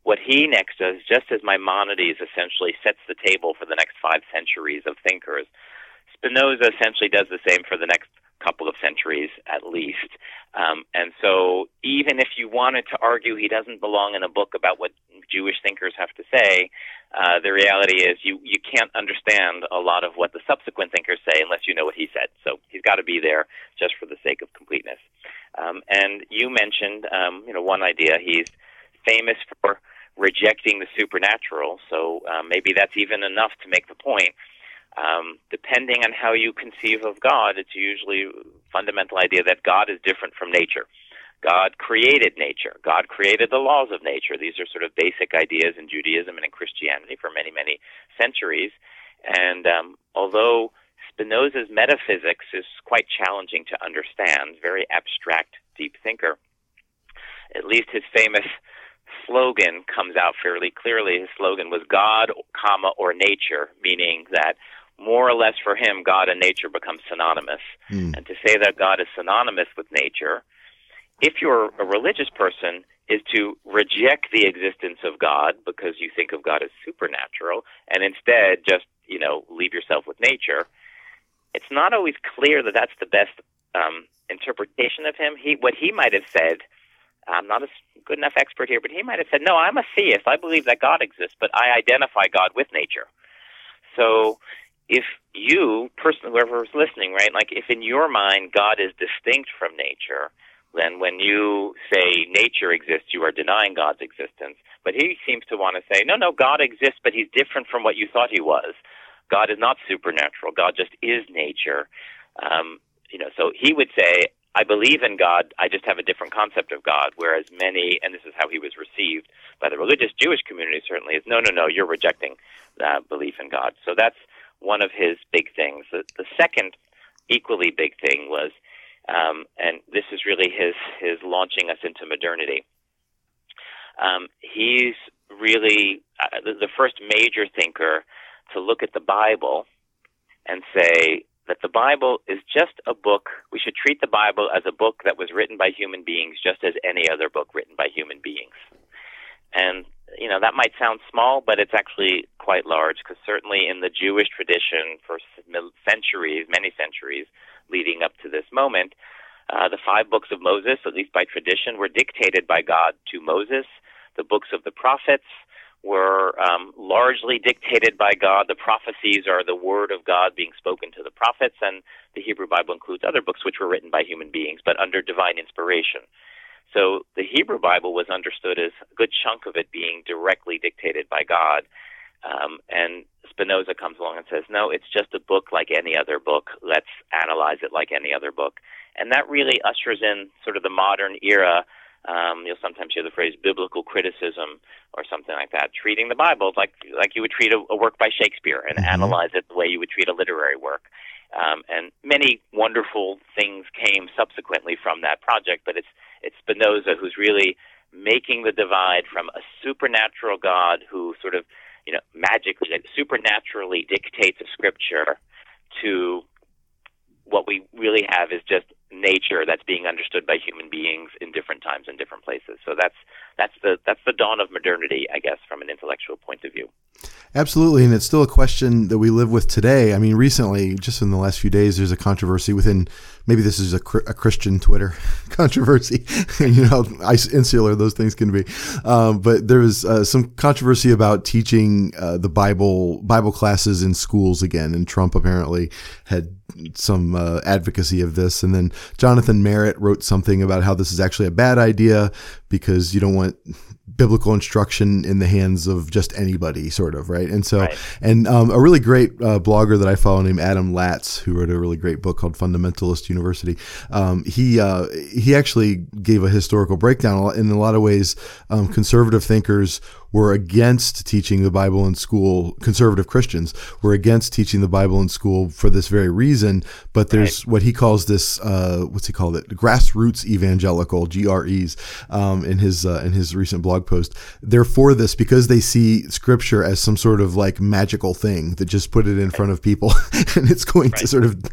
Speaker 3: what he next does, just as Maimonides essentially sets the table for the next five centuries of thinkers, Spinoza essentially does the same for the next couple of centuries at least. Um, and so, even if you wanted to argue he doesn't belong in a book about what Jewish thinkers have to say, uh, the reality is you you can't understand a lot of what the subsequent thinkers say unless you know what he said. So he's got to be there just for the sake of completeness. Um, and you mentioned, um, you know, one idea. He's famous for rejecting the supernatural. So uh, maybe that's even enough to make the point um, depending on how you conceive of God, it's usually fundamental idea that God is different from nature. God created nature. God created the laws of nature. These are sort of basic ideas in Judaism and in Christianity for many, many centuries. And um, although Spinoza's metaphysics is quite challenging to understand, very abstract, deep thinker, at least his famous slogan comes out fairly clearly. His slogan was God, comma, or nature, meaning that more or less for him, God and nature become synonymous. Mm. And to say that God is synonymous with nature, if you're a religious person, is to reject the existence of God because you think of God as supernatural, and instead just you know leave yourself with nature. It's not always clear that that's the best um, interpretation of him. He what he might have said. I'm not a good enough expert here, but he might have said, "No, I'm a theist. I believe that God exists, but I identify God with nature." So if you, person, whoever is listening, right, like if in your mind God is distinct from nature, then when you say nature exists, you are denying God's existence. But he seems to want to say, no, no, God exists, but he's different from what you thought he was. God is not supernatural. God just is nature. Um, you know, so he would say, I believe in God. I just have a different concept of God. Whereas many, and this is how he was received by the religious Jewish community, certainly is no, no, no. You're rejecting belief in God. So that's one of his big things. The, the second equally big thing was, um, and this is really his his launching us into modernity. Um, he's really uh, the, the first major thinker to look at the Bible and say that the Bible is just a book. We should treat the Bible as a book that was written by human beings, just as any other book written by human beings. And you know that might sound small, but it's actually quite large because certainly in the Jewish tradition for centuries, many centuries leading up to this moment, uh, the five books of Moses, at least by tradition, were dictated by God to Moses. The books of the prophets were um, largely dictated by God. The prophecies are the word of God being spoken to the prophets, and the Hebrew Bible includes other books which were written by human beings, but under divine inspiration. So the Hebrew Bible was understood as a good chunk of it being directly dictated by God. Um, and Spinoza comes along and says, no, it's just a book like any other book. Let's analyze it like any other book. And that really ushers in sort of the modern era. Um, you'll sometimes hear the phrase biblical criticism or something like that, treating the Bible like like you would treat a, a work by Shakespeare and mm-hmm. analyze it the way you would treat a literary work. Um, and many wonderful things came subsequently from that project, but it's it's Spinoza who's really making the divide from a supernatural God who sort of you know magically supernaturally dictates a scripture to what we really have is just nature that's being understood by human beings in different times and different places. So that's that's the that's the dawn of modernity, I guess, from an intellectual point of view.
Speaker 1: Absolutely, and it's still a question that we live with today. I mean, recently, just in the last few days, there's a controversy within maybe this is a, a Christian Twitter *laughs* controversy. *laughs* you know how insular those things can be. Um, but there was uh, some controversy about teaching uh, the Bible Bible classes in schools again, and Trump apparently had some uh, advocacy of this. And then Jonathan Merritt wrote something about how this is actually a bad idea because you don't want biblical instruction in the hands of just anybody, sort of, right? And so, right. and um, a really great uh, blogger that I follow named Adam Laats, who wrote a really great book called Fundamentalist University. Um, he uh, he actually gave a historical breakdown. In a lot of ways, um, conservative thinkers were against teaching the Bible in school. Conservative Christians were against teaching the Bible in school for this very reason. But there's right. what he calls this, uh, what's he called it? Grassroots evangelical, GREs, um, in his, uh, in his recent blog post. They're for this because they see scripture as some sort of like magical thing that just put it in front of people *laughs* and it's going right. to sort of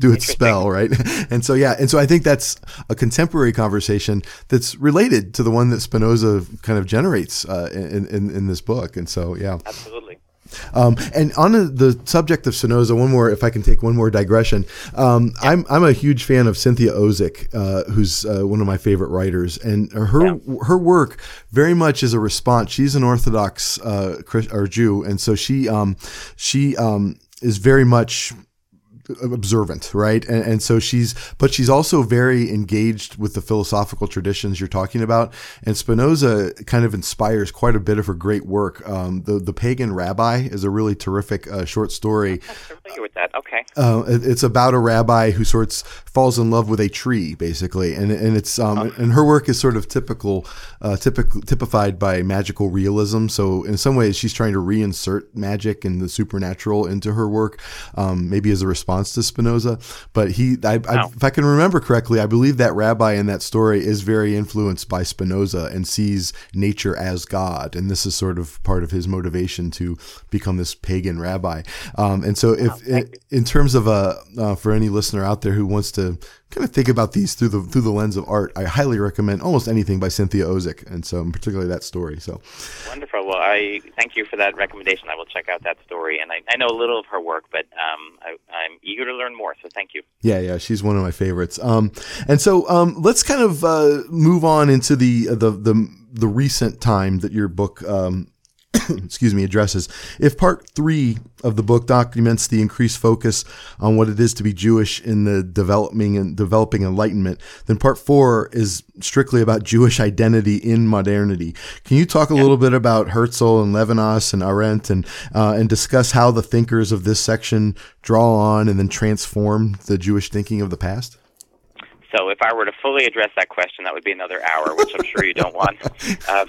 Speaker 1: do its spell, right? *laughs* And so, yeah, and so I think that's a contemporary conversation that's related to the one that Spinoza kind of generates uh, in, in, in this book. And so, yeah,
Speaker 3: absolutely.
Speaker 1: Um, and on the subject of Spinoza, one more, if I can take one more digression, um, I'm I'm a huge fan of Cynthia Ozick, uh, who's uh, one of my favorite writers, and her yeah. her work very much is a response. She's an Orthodox uh, or Jew, and so she um, she um, is very much observant, right? And, and, so she's, but she's also very engaged with the philosophical traditions you're talking about. And Spinoza kind of inspires quite a bit of her great work. Um, the the Pagan Rabbi is a really terrific uh, short story.
Speaker 3: I'm familiar with that. Okay.
Speaker 1: Uh, it, it's about a rabbi who sorts falls in love with a tree, basically, and and it's um, oh. and her work is sort of typical, uh, typical typified by magical realism. So in some ways, she's trying to reinsert magic and the supernatural into her work, um, maybe as a response response to Spinoza. But he, I, I, if I can remember correctly, I believe that rabbi in that story is very influenced by Spinoza and sees nature as God, and this is sort of part of his motivation to become this pagan rabbi. Um, and so, if in, in, terms of a uh, for any listener out there who wants to kind of think about these through the through the lens of art, I highly recommend almost anything by Cynthia Ozick, and so particularly that story. So
Speaker 3: wonderful. Well, I thank you for that recommendation. I will check out that story, and I, I know a little of her work, but um, I, am eager to learn more. So thank you.
Speaker 1: Yeah, yeah, she's one of my favorites. Um, and so um, let's kind of uh, move on into the the the the recent time that your book um, *coughs* excuse me, addresses. If part three of the book documents the increased focus on what it is to be Jewish in the developing and developing Enlightenment, then part four is strictly about Jewish identity in modernity. Can you talk a yeah. little bit about Herzl and Levinas and Arendt and uh, and discuss how the thinkers of this section draw on and then transform the Jewish thinking of the past?
Speaker 3: So if I were to fully address that question, that would be another hour, which I'm sure you don't want. *laughs* Um,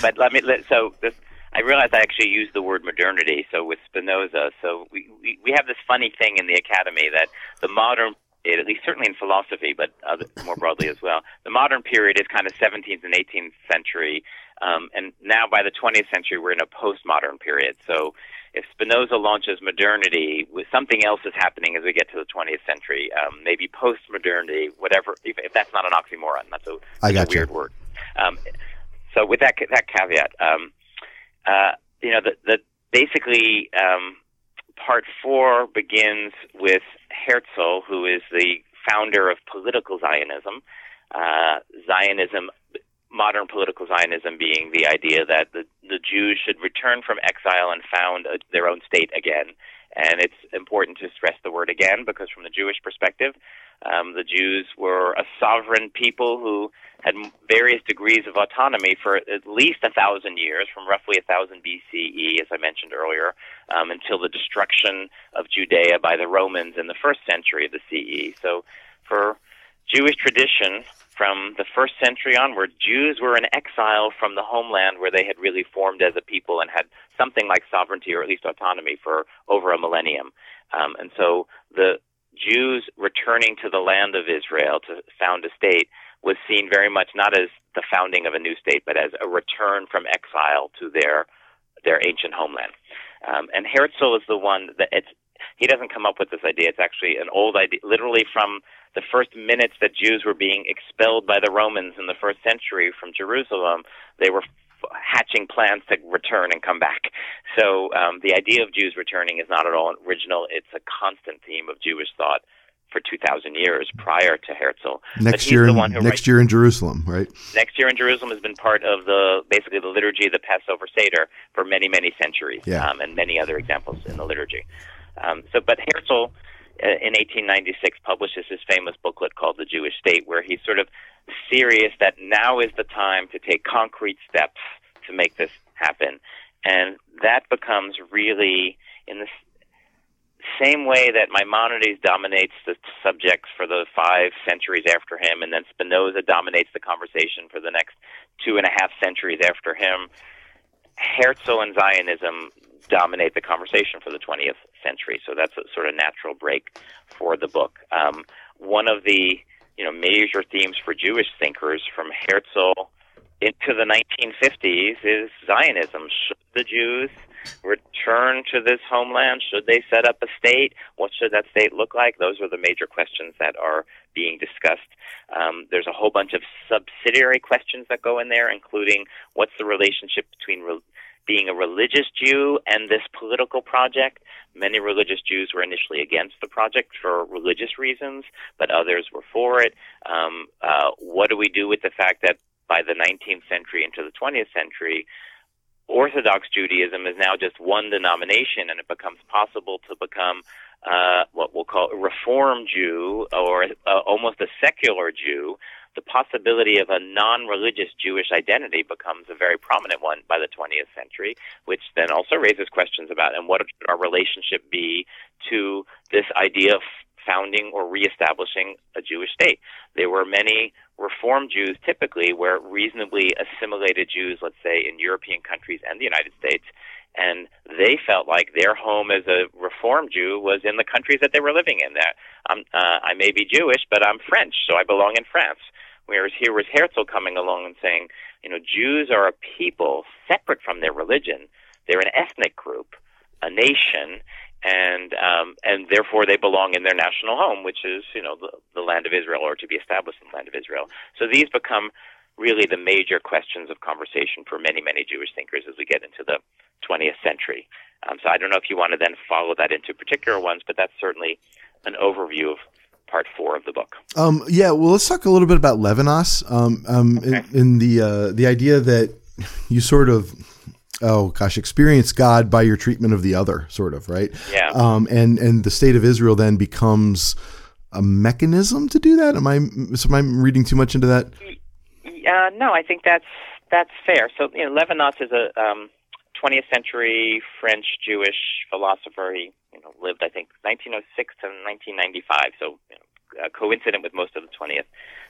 Speaker 3: but let me. Let, so this I realized I actually used the word modernity. So with Spinoza, so we, we we have this funny thing in the academy that the modern at least certainly in philosophy, but other, more broadly as well. The modern period is kind of 17th and 18th century, um, and now by the 20th century we're in a postmodern period. So if Spinoza launches modernity, with something else is happening as we get to the 20th century. Um, maybe post-modernity, whatever. If, if, that's not an oxymoron, that's a, that's a weird word. Um, so with that that caveat. Um, uh, you know, the, the basically um, part four begins with Herzl, who is the founder of political Zionism. Uh, Zionism, modern political Zionism, being the idea that the, the Jews should return from exile and found a, their own state again. And it's important to stress the word again because, from the Jewish perspective, um, the Jews were a sovereign people who had various degrees of autonomy for at least a thousand years, from roughly a thousand BCE, as I mentioned earlier, um, until the destruction of Judea by the Romans in the first century of the CE. So, for Jewish tradition, from the first century onward, Jews were in exile from the homeland where they had really formed as a people and had something like sovereignty or at least autonomy for over a millennium. Um, and so the Jews returning to the land of Israel to found a state was seen very much not as the founding of a new state, but as a return from exile to their their ancient homeland. Um, and Herzl is the one that it's he doesn't come up with this idea. It's actually an old idea, literally from the first minutes that Jews were being expelled by the Romans in the first century from Jerusalem. They were hatching plans to return and come back. So um, the idea of Jews returning is not at all original. It's a constant theme of Jewish thought for 2,000 years prior to Herzl.
Speaker 1: Next year, in, next writes, year in Jerusalem, right?
Speaker 3: Next year in Jerusalem has been part of the basically the liturgy of the Passover Seder for many, many centuries,
Speaker 1: yeah.
Speaker 3: um, and many other examples in the liturgy. Um, so, but Herzl Uh, in 1896 publishes his famous booklet called The Jewish State, where he's sort of serious that now is the time to take concrete steps to make this happen. And that becomes really in the same way that Maimonides dominates the subjects for the five centuries after him, and then Spinoza dominates the conversation for the next two and a half centuries after him. Herzl and Zionism dominate the conversation for the 20th century. So that's a sort of natural break for the book. Um, one of the you know major themes for Jewish thinkers from Herzl into the 1950s is Zionism. Should the Jews return to this homeland? Should they set up a state? What should that state look like? Those are the major questions that are being discussed. Um, there's a whole bunch of subsidiary questions that go in there, including what's the relationship between re- being a religious Jew and this political project. Many religious Jews were initially against the project for religious reasons, but others were for it. Um, uh, what do we do with the fact that by the 19th century into the 20th century, Orthodox Judaism is now just one denomination, and it becomes possible to become uh, what we'll call a Reform Jew or uh, almost a secular Jew the possibility of a non-religious Jewish identity becomes a very prominent one by the 20th century, which then also raises questions about and what our relationship be to this idea of founding or reestablishing a Jewish state. There were many Reform Jews typically were reasonably assimilated Jews, let's say in European countries and the United States, and they felt like their home as a Reform Jew was in the countries that they were living in. That um, uh, I may be Jewish, but I'm French, so I belong in France. Whereas here was Herzl coming along and saying, you know, Jews are a people separate from their religion. They're an ethnic group, a nation, and um, and therefore they belong in their national home, which is you know the, the land of Israel, or to be established in the land of Israel. So these become really the major questions of conversation for many many Jewish thinkers as we get into the 20th century. Um, so I don't know if you want to then follow that into particular ones, but that's certainly an overview of part four of the book.
Speaker 1: Um, yeah, well, let's talk a little bit about Levinas. Um, um, okay. in, in, the uh, the idea that you sort of oh gosh experience God by your treatment of the other, sort of right.
Speaker 3: Yeah.
Speaker 1: Um, and and the state of Israel then becomes a mechanism to do that. Am I so am I reading too much into that?
Speaker 3: Uh, no, I think that's that's fair. So you know, Levinas is a um, 20th century French Jewish philosopher. He you know lived I think 1906 to 1995, so you know, uh, coincident with most of the 20th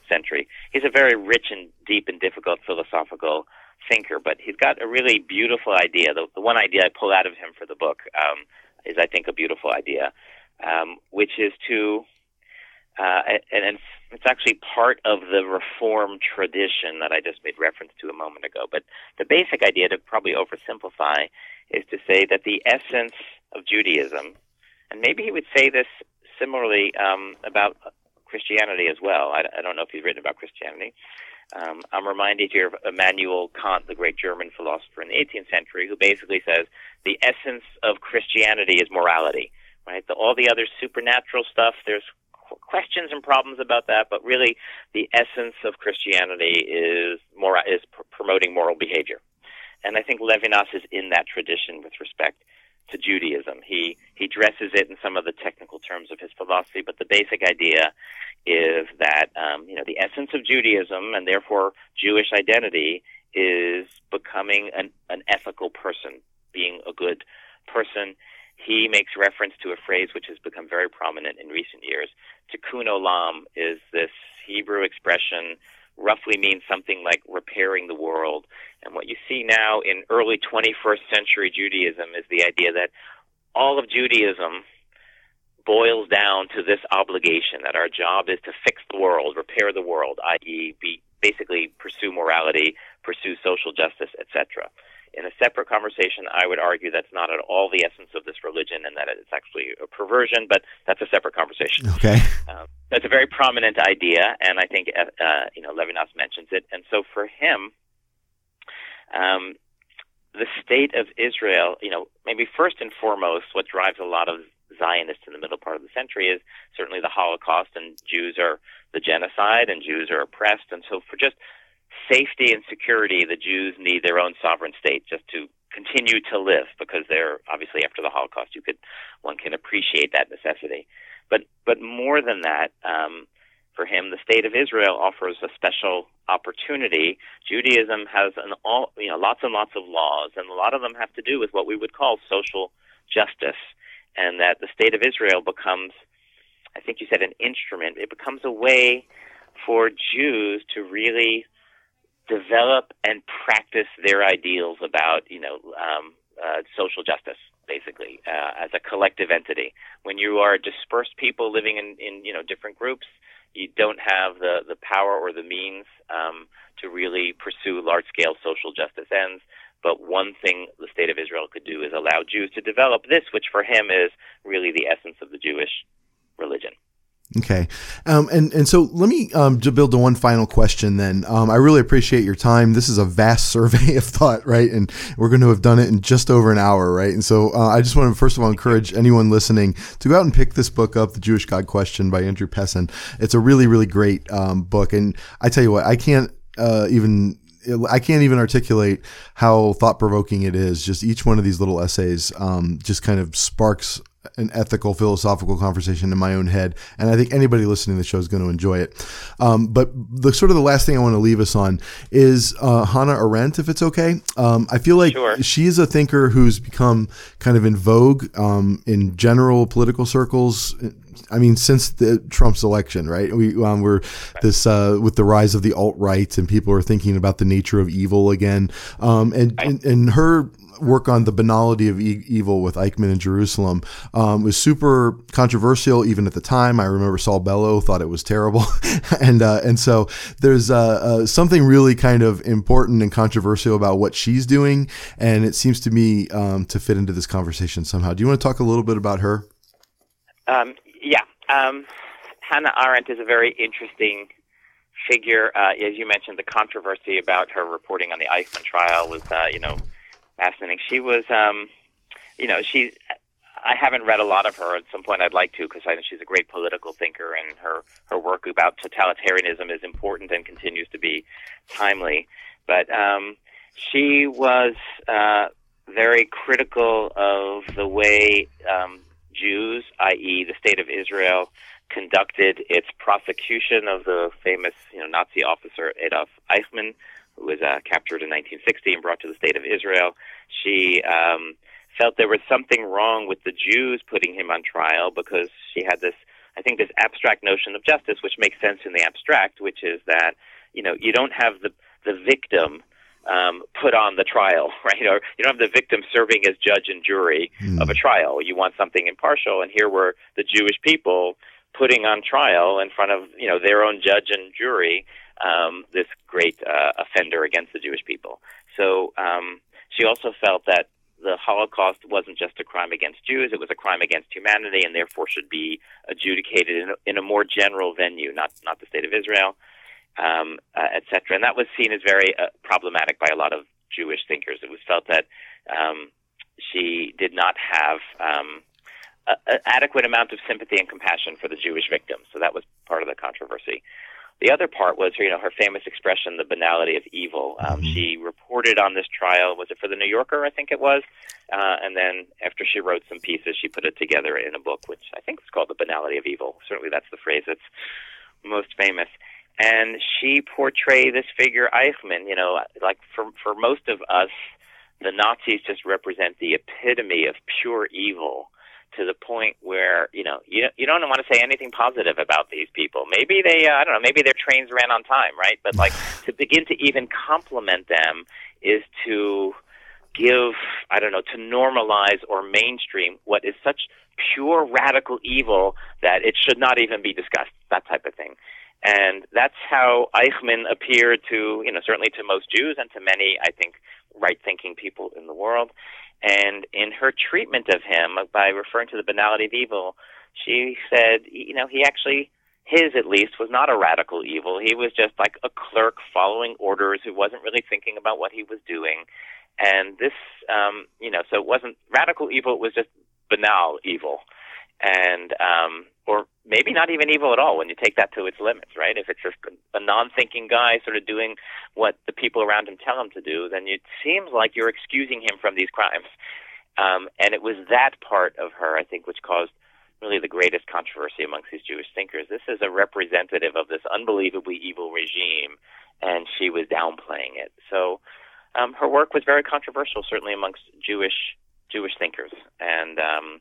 Speaker 3: century. He's a very rich and deep and difficult philosophical thinker, but he's got a really beautiful idea. The, the one idea I pull out of him for the book um, is I think a beautiful idea, um, which is to uh, and, and it's actually part of the reform tradition that I just made reference to a moment ago. But the basic idea, to probably oversimplify, is to say that the essence of Judaism, and maybe he would say this similarly um, about Christianity as well. I, I, don't know if he's written about Christianity. Um, I'm reminded here of Immanuel Kant, the great German philosopher in the 18th century, who basically says the essence of Christianity is morality. Right? The, all the other supernatural stuff, there's questions and problems about that, but really the essence of Christianity is more is pr- promoting moral behavior, and I think Levinas is in that tradition with respect to Judaism. He he dresses it in some of the technical terms of his philosophy, but the basic idea is that um, you know the essence of Judaism and therefore Jewish identity is becoming an, an ethical person, being a good person he makes reference to a phrase which has become very prominent in recent years. Tikkun olam is this Hebrew expression, roughly means something like repairing the world. And what you see now in early 21st century Judaism is the idea that all of Judaism boils down to this obligation that our job is to fix the world, repair the world, i.e., be basically pursue morality, pursue social justice, etc. in a separate conversation, I would argue that's not at all the essence of this religion and that it's actually a perversion, but that's a separate conversation.
Speaker 1: Okay.
Speaker 3: Um, that's a very prominent idea, and I think uh, uh, you know Levinas mentions it. And so for him, um, the state of Israel, you know, maybe first and foremost, what drives a lot of Zionists in the middle part of the century is certainly the Holocaust, and Jews are the genocide, and Jews are oppressed, and so for just safety and security, the Jews need their own sovereign state just to continue to live because they're obviously after the Holocaust. You could one can appreciate that necessity, but but more than that. Um, for him, the state of Israel offers a special opportunity. Judaism has an all, you know, lots and lots of laws, and a lot of them have to do with what we would call social justice, and that the state of Israel becomes, I think you said, an instrument. It becomes a way for Jews to really develop and practice their ideals about, you know, um, uh, social justice, basically, uh, as a collective entity. When you are dispersed people living in, in you know different groups, you don't have the the power or the means um, to really pursue large scale social justice ends. But one thing the state of Israel could do is allow Jews to develop this, which for him is really the essence of the Jewish religion.
Speaker 1: Okay. Um, and, and so let me um, build to one final question then. Um, I really appreciate your time. This is a vast *laughs* survey of thought, right? And we're going to have done it in just over an hour, right? And so uh, I just want to first of all encourage anyone listening to go out and pick this book up, The Jewish God Question by Andrew Pessin. It's a really, really great um, book. And I tell you what, I can't uh, even I can't even articulate how thought provoking it is. Just each one of these little essays um, just kind of sparks an ethical philosophical conversation in my own head and i think anybody listening to the show is going to enjoy it um, but the sort of the last thing i want to leave us on is uh, hannah arendt if it's okay um, i feel like
Speaker 3: sure.
Speaker 1: she's a thinker who's become kind of in vogue um, in general political circles I mean, since the Trump's election, right? We um, we're this uh, with the rise of the alt right, and people are thinking about the nature of evil again. Um, and, and and her work on the banality of e- evil with Eichmann in Jerusalem um, was super controversial even at the time. I remember Saul Bellow thought it was terrible, *laughs* and uh, and so there's uh, uh, something really kind of important and controversial about what she's doing, and it seems to me um, to fit into this conversation somehow. Do you want to talk a little bit about her?
Speaker 3: Um, yeah, um, Hannah Arendt is a very interesting figure. Uh, as you mentioned, the controversy about her reporting on the Eichmann trial was, uh, you know, fascinating. She was, um, you know, she. I haven't read a lot of her. At some point, I'd like to because I think she's a great political thinker, and her her work about totalitarianism is important and continues to be timely. But um, she was uh, very critical of the way um, Jews, i.e., the state of Israel, conducted its prosecution of the famous, you know, Nazi officer Adolf Eichmann, was uh, captured in 1960 and brought to the state of Israel. She um, felt there was something wrong with the Jews putting him on trial because she had this, I think, this abstract notion of justice, which makes sense in the abstract, which is that you know you don't have the the victim um, put on the trial, *laughs* right? Or you don't have the victim serving as judge and jury of a trial. You want something impartial, and here were the Jewish people putting on trial in front of you know their own judge and jury um, this great uh, offender against the Jewish people. So um, she also felt that the Holocaust wasn't just a crime against Jews; it was a crime against humanity, and therefore should be adjudicated in a, in a more general venue, not not the state of Israel um, uh, etc. And that was seen as very uh, problematic by a lot of Jewish thinkers. It was felt that um, she did not have um, an adequate amount of sympathy and compassion for the Jewish victims. So that was part of the controversy. The other part was, you know, her famous expression, "the banality of evil." Um, She reported on this trial. Was it for the New Yorker? I think it was. Uh, and then after she wrote some pieces, she put it together in a book, which I think is called "The Banality of Evil." Certainly, that's the phrase that's most famous and she portrayed this figure Eichmann. You know, like for for most of us, the Nazis just represent the epitome of pure evil. To the point where you know you you don't want to say anything positive about these people. Maybe they uh, I don't know. Maybe their trains ran on time, right? But like *sighs* to begin to even compliment them is to give I don't know to normalize or mainstream what is such pure radical evil that it should not even be discussed. That type of thing. And that's how Eichmann appeared to, you know, certainly to most Jews and to many, I think, right-thinking people in the world. And in her treatment of him, by referring to the banality of evil, she said, you know, he actually, his at least, was not a radical evil. He was just like a clerk following orders who wasn't really thinking about what he was doing. And this, um, you know, so it wasn't radical evil, it was just banal evil. And, um, or maybe not even evil at all when you take that to its limits, right? If it's just a non-thinking guy sort of doing what the people around him tell him to do, then it seems like you're excusing him from these crimes. Um, and it was that part of her, I think, which caused really the greatest controversy amongst these Jewish thinkers. This is a representative of this unbelievably evil regime, and she was downplaying it. So um, her work was very controversial, certainly amongst Jewish Jewish thinkers, and um,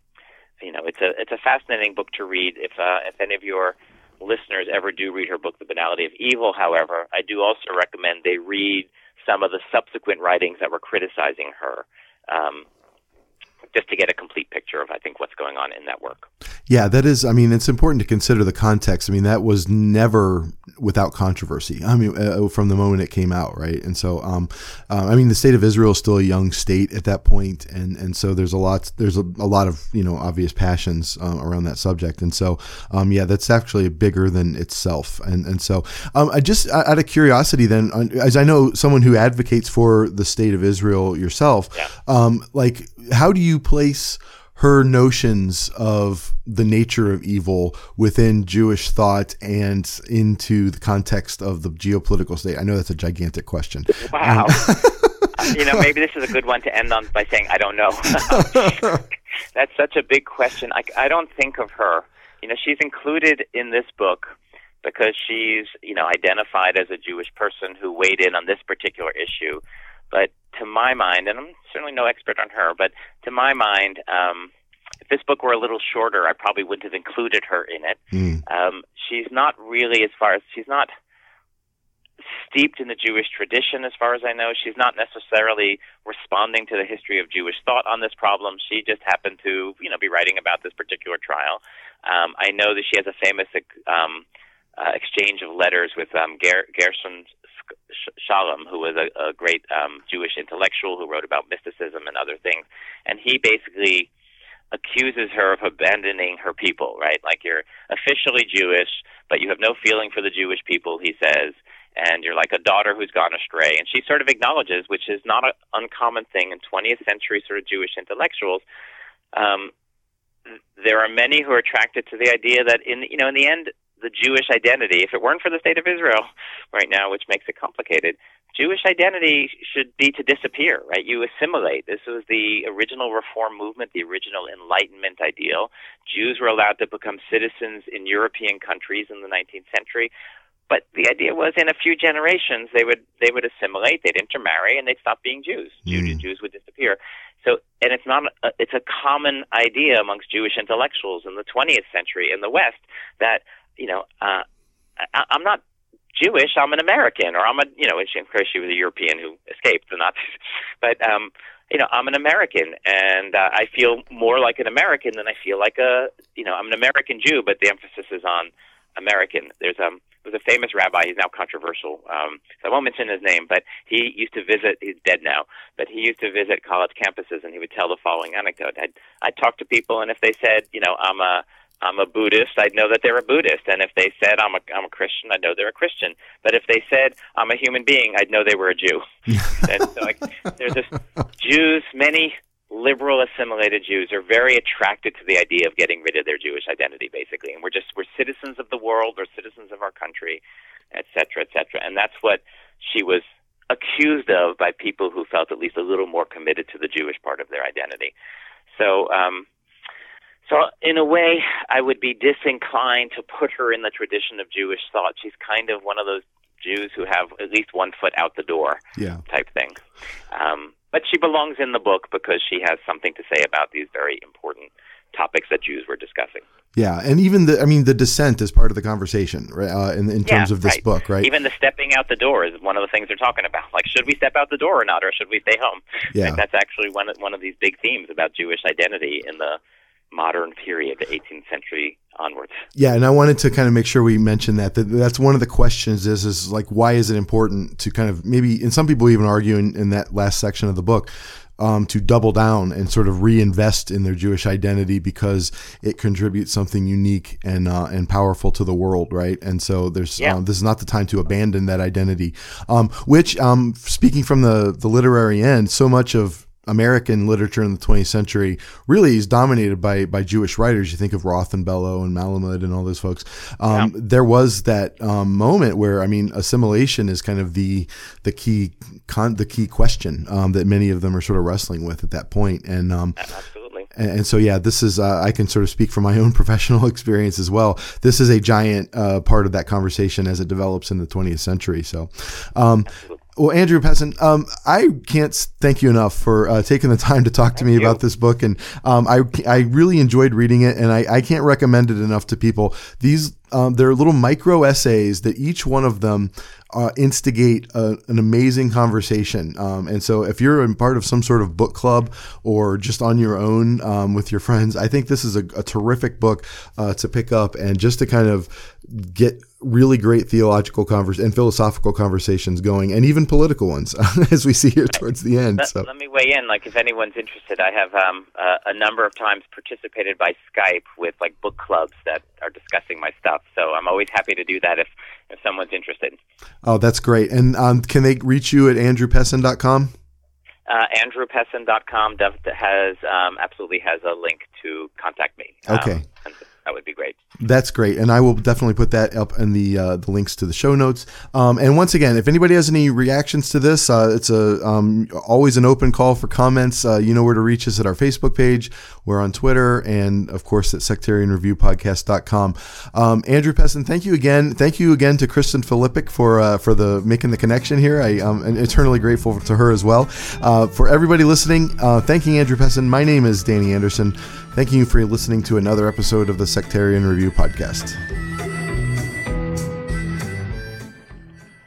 Speaker 3: you know, it's a it's a fascinating book to read. If uh, if any of your listeners ever do read her book, The Banality of Evil, however, I do also recommend they read some of the subsequent writings that were criticizing her. Um, just to get a complete picture of, I think, what's going on in that work.
Speaker 1: Yeah, that is. I mean, it's important to consider the context. I mean, that was never without controversy. I mean, uh, from the moment it came out, right? And so, um, uh, I mean, the state of Israel is still a young state at that point, and and so there's a lot there's a, a lot of you know obvious passions uh, around that subject, and so um, yeah, that's actually bigger than itself, and and so um, I just out of curiosity, then, as I know someone who advocates for the state of Israel yourself,
Speaker 3: Yeah.
Speaker 1: um, like how do you place her notions of the nature of evil within Jewish thought and into the context of the geopolitical state? I know that's a gigantic question.
Speaker 3: Wow. *laughs* you know, maybe this is a good one to end on by saying, I don't know. *laughs* That's such a big question. I, I don't think of her. You know, she's included in this book because she's, you know, identified as a Jewish person who weighed in on this particular issue. But to my mind, and I'm certainly no expert on her, but to my mind, um, if this book were a little shorter, I probably wouldn't have included her in it.
Speaker 1: Mm.
Speaker 3: Um, she's not really, as far as she's not steeped in the Jewish tradition, as far as I know. She's not necessarily responding to the history of Jewish thought on this problem. She just happened to, you know, be writing about this particular trial. Um, I know that she has a famous um, uh, exchange of letters with um, Ger- Gershon Sh- Scholem, who was a, a great um, Jewish intellectual who wrote about mysticism and other things, and he basically accuses her of abandoning her people, right? Like you're officially Jewish, but you have no feeling for the Jewish people, he says, and you're like a daughter who's gone astray. And she sort of acknowledges, which is not an uncommon thing in 20th century sort of Jewish intellectuals. Um, there are many who are attracted to the idea that in you know in the end the Jewish identity, if it weren't for the state of Israel right now, which makes it complicated, Jewish identity should be to disappear, right? You assimilate. This was the original reform movement, the original Enlightenment ideal. Jews were allowed to become citizens in European countries in the 19th century. But the idea was, in a few generations, they would they would assimilate, they'd intermarry, and they'd stop being Jews. Jews,
Speaker 1: Mm.
Speaker 3: Jews would disappear. So, and it's not a, it's a common idea amongst Jewish intellectuals in the 20th century in the West that you know uh, I, I'm not Jewish, I'm an American, or I'm a you know, of course she was a European who escaped the Nazis, *laughs* but um, you know, I'm an American, and uh, I feel more like an American than I feel like a you know, I'm an American Jew, but the emphasis is on American. There's um there's a famous rabbi. He's now controversial. Um, so I won't mention his name, but he used to visit. He's dead now, but he used to visit college campuses, and he would tell the following anecdote. I'd I'd talk to people, and if they said, you know, I'm a I'm a Buddhist, I'd know that they're a Buddhist, and if they said I'm a I'm a Christian, I'd know they're a Christian. But if they said I'm a human being, I'd know they were a Jew. *laughs* and so like, there's this Jews, many liberal assimilated Jews are very attracted to the idea of getting rid of their Jewish identity, basically. And we're just we're citizens of the world, we're citizens of our country, et cetera, et cetera. And that's what she was accused of by people who felt at least a little more committed to the Jewish part of their identity. So, um, so in a way, I would be disinclined to put her in the tradition of Jewish thought. She's kind of one of those Jews who have at least one foot out the door
Speaker 1: Yeah.
Speaker 3: type thing. Um, but she belongs in the book because she has something to say about these very important topics that Jews were discussing.
Speaker 1: Yeah, and even the I mean the dissent is part of the conversation, right? Uh, in in terms
Speaker 3: Yeah,
Speaker 1: of this
Speaker 3: right.
Speaker 1: book, right?
Speaker 3: Even the stepping out the door is one of the things they're talking about. Like, should we step out the door or not, or should we stay home?
Speaker 1: Yeah.
Speaker 3: Like, *laughs* that's actually one of, one of these big themes about Jewish identity in the modern period, the 18th century onwards.
Speaker 1: Yeah, and I wanted to kind of make sure we mention that, that that's one of the questions is is like why is it important to kind of maybe and some people even argue in, in that last section of the book um, to double down and sort of reinvest in their Jewish identity because it contributes something unique and uh, and powerful to the world, right? And so there's
Speaker 3: Yeah.
Speaker 1: um, this is not the time to abandon that identity. Um, which, um, speaking from the the literary end, so much of American literature in the 20th century really is dominated by by Jewish writers. You think of Roth and Bellow and Malamud and all those folks. Um, There was that um, moment where I mean, assimilation is kind of the the key con- the key question um, that many of them are sort of wrestling with at that point. And um,
Speaker 3: Absolutely.
Speaker 1: and, and so yeah, this is uh, I can sort of speak from my own *laughs* professional experience as well. This is a giant uh, part of that conversation as it develops in the 20th century. So. Well, Andrew Pessin, um, I can't thank you enough for uh, taking the time to talk to me
Speaker 3: you.
Speaker 1: about this book, and um, I I really enjoyed reading it, and I, I can't recommend it enough to people. These um, they're little micro essays that each one of them uh, instigate a, an amazing conversation. Um, and so, if you're a part of some sort of book club or just on your own um, with your friends, I think this is a, a terrific book uh, to pick up and just to kind of get really great theological convers and philosophical conversations going, and even political ones, *laughs* as we see here towards the end.
Speaker 3: Let,
Speaker 1: So,
Speaker 3: let me weigh in. Like, if anyone's interested, I have um, uh, a number of times participated by Skype with like book clubs that are discussing my stuff. So I'm always happy to do that if, if someone's interested.
Speaker 1: oh, that's great. And um, can they reach you at andrewpessin.com?
Speaker 3: Uh, AndrewPessin.com dev- has um, absolutely has a link to contact me. Um,
Speaker 1: Okay.
Speaker 3: and that would be great.
Speaker 1: That's great, and I will definitely put that up in the uh, the links to the show notes. Um, and once again, if anybody has any reactions to this, uh, it's a um, always an open call for comments. Uh, you know where to reach us at our Facebook page. We're on Twitter, and of course at sectarianreviewpodcast.com. Um, Andrew Pessin, thank you again. Thank you again to Kristen Filippic for uh, for the making the connection here. I am eternally grateful to her as well. Uh, for everybody listening, uh, thanking Andrew Pessin. My name is Danny Anderson. Thanking you for listening to another episode of the Sectarian Review Podcast.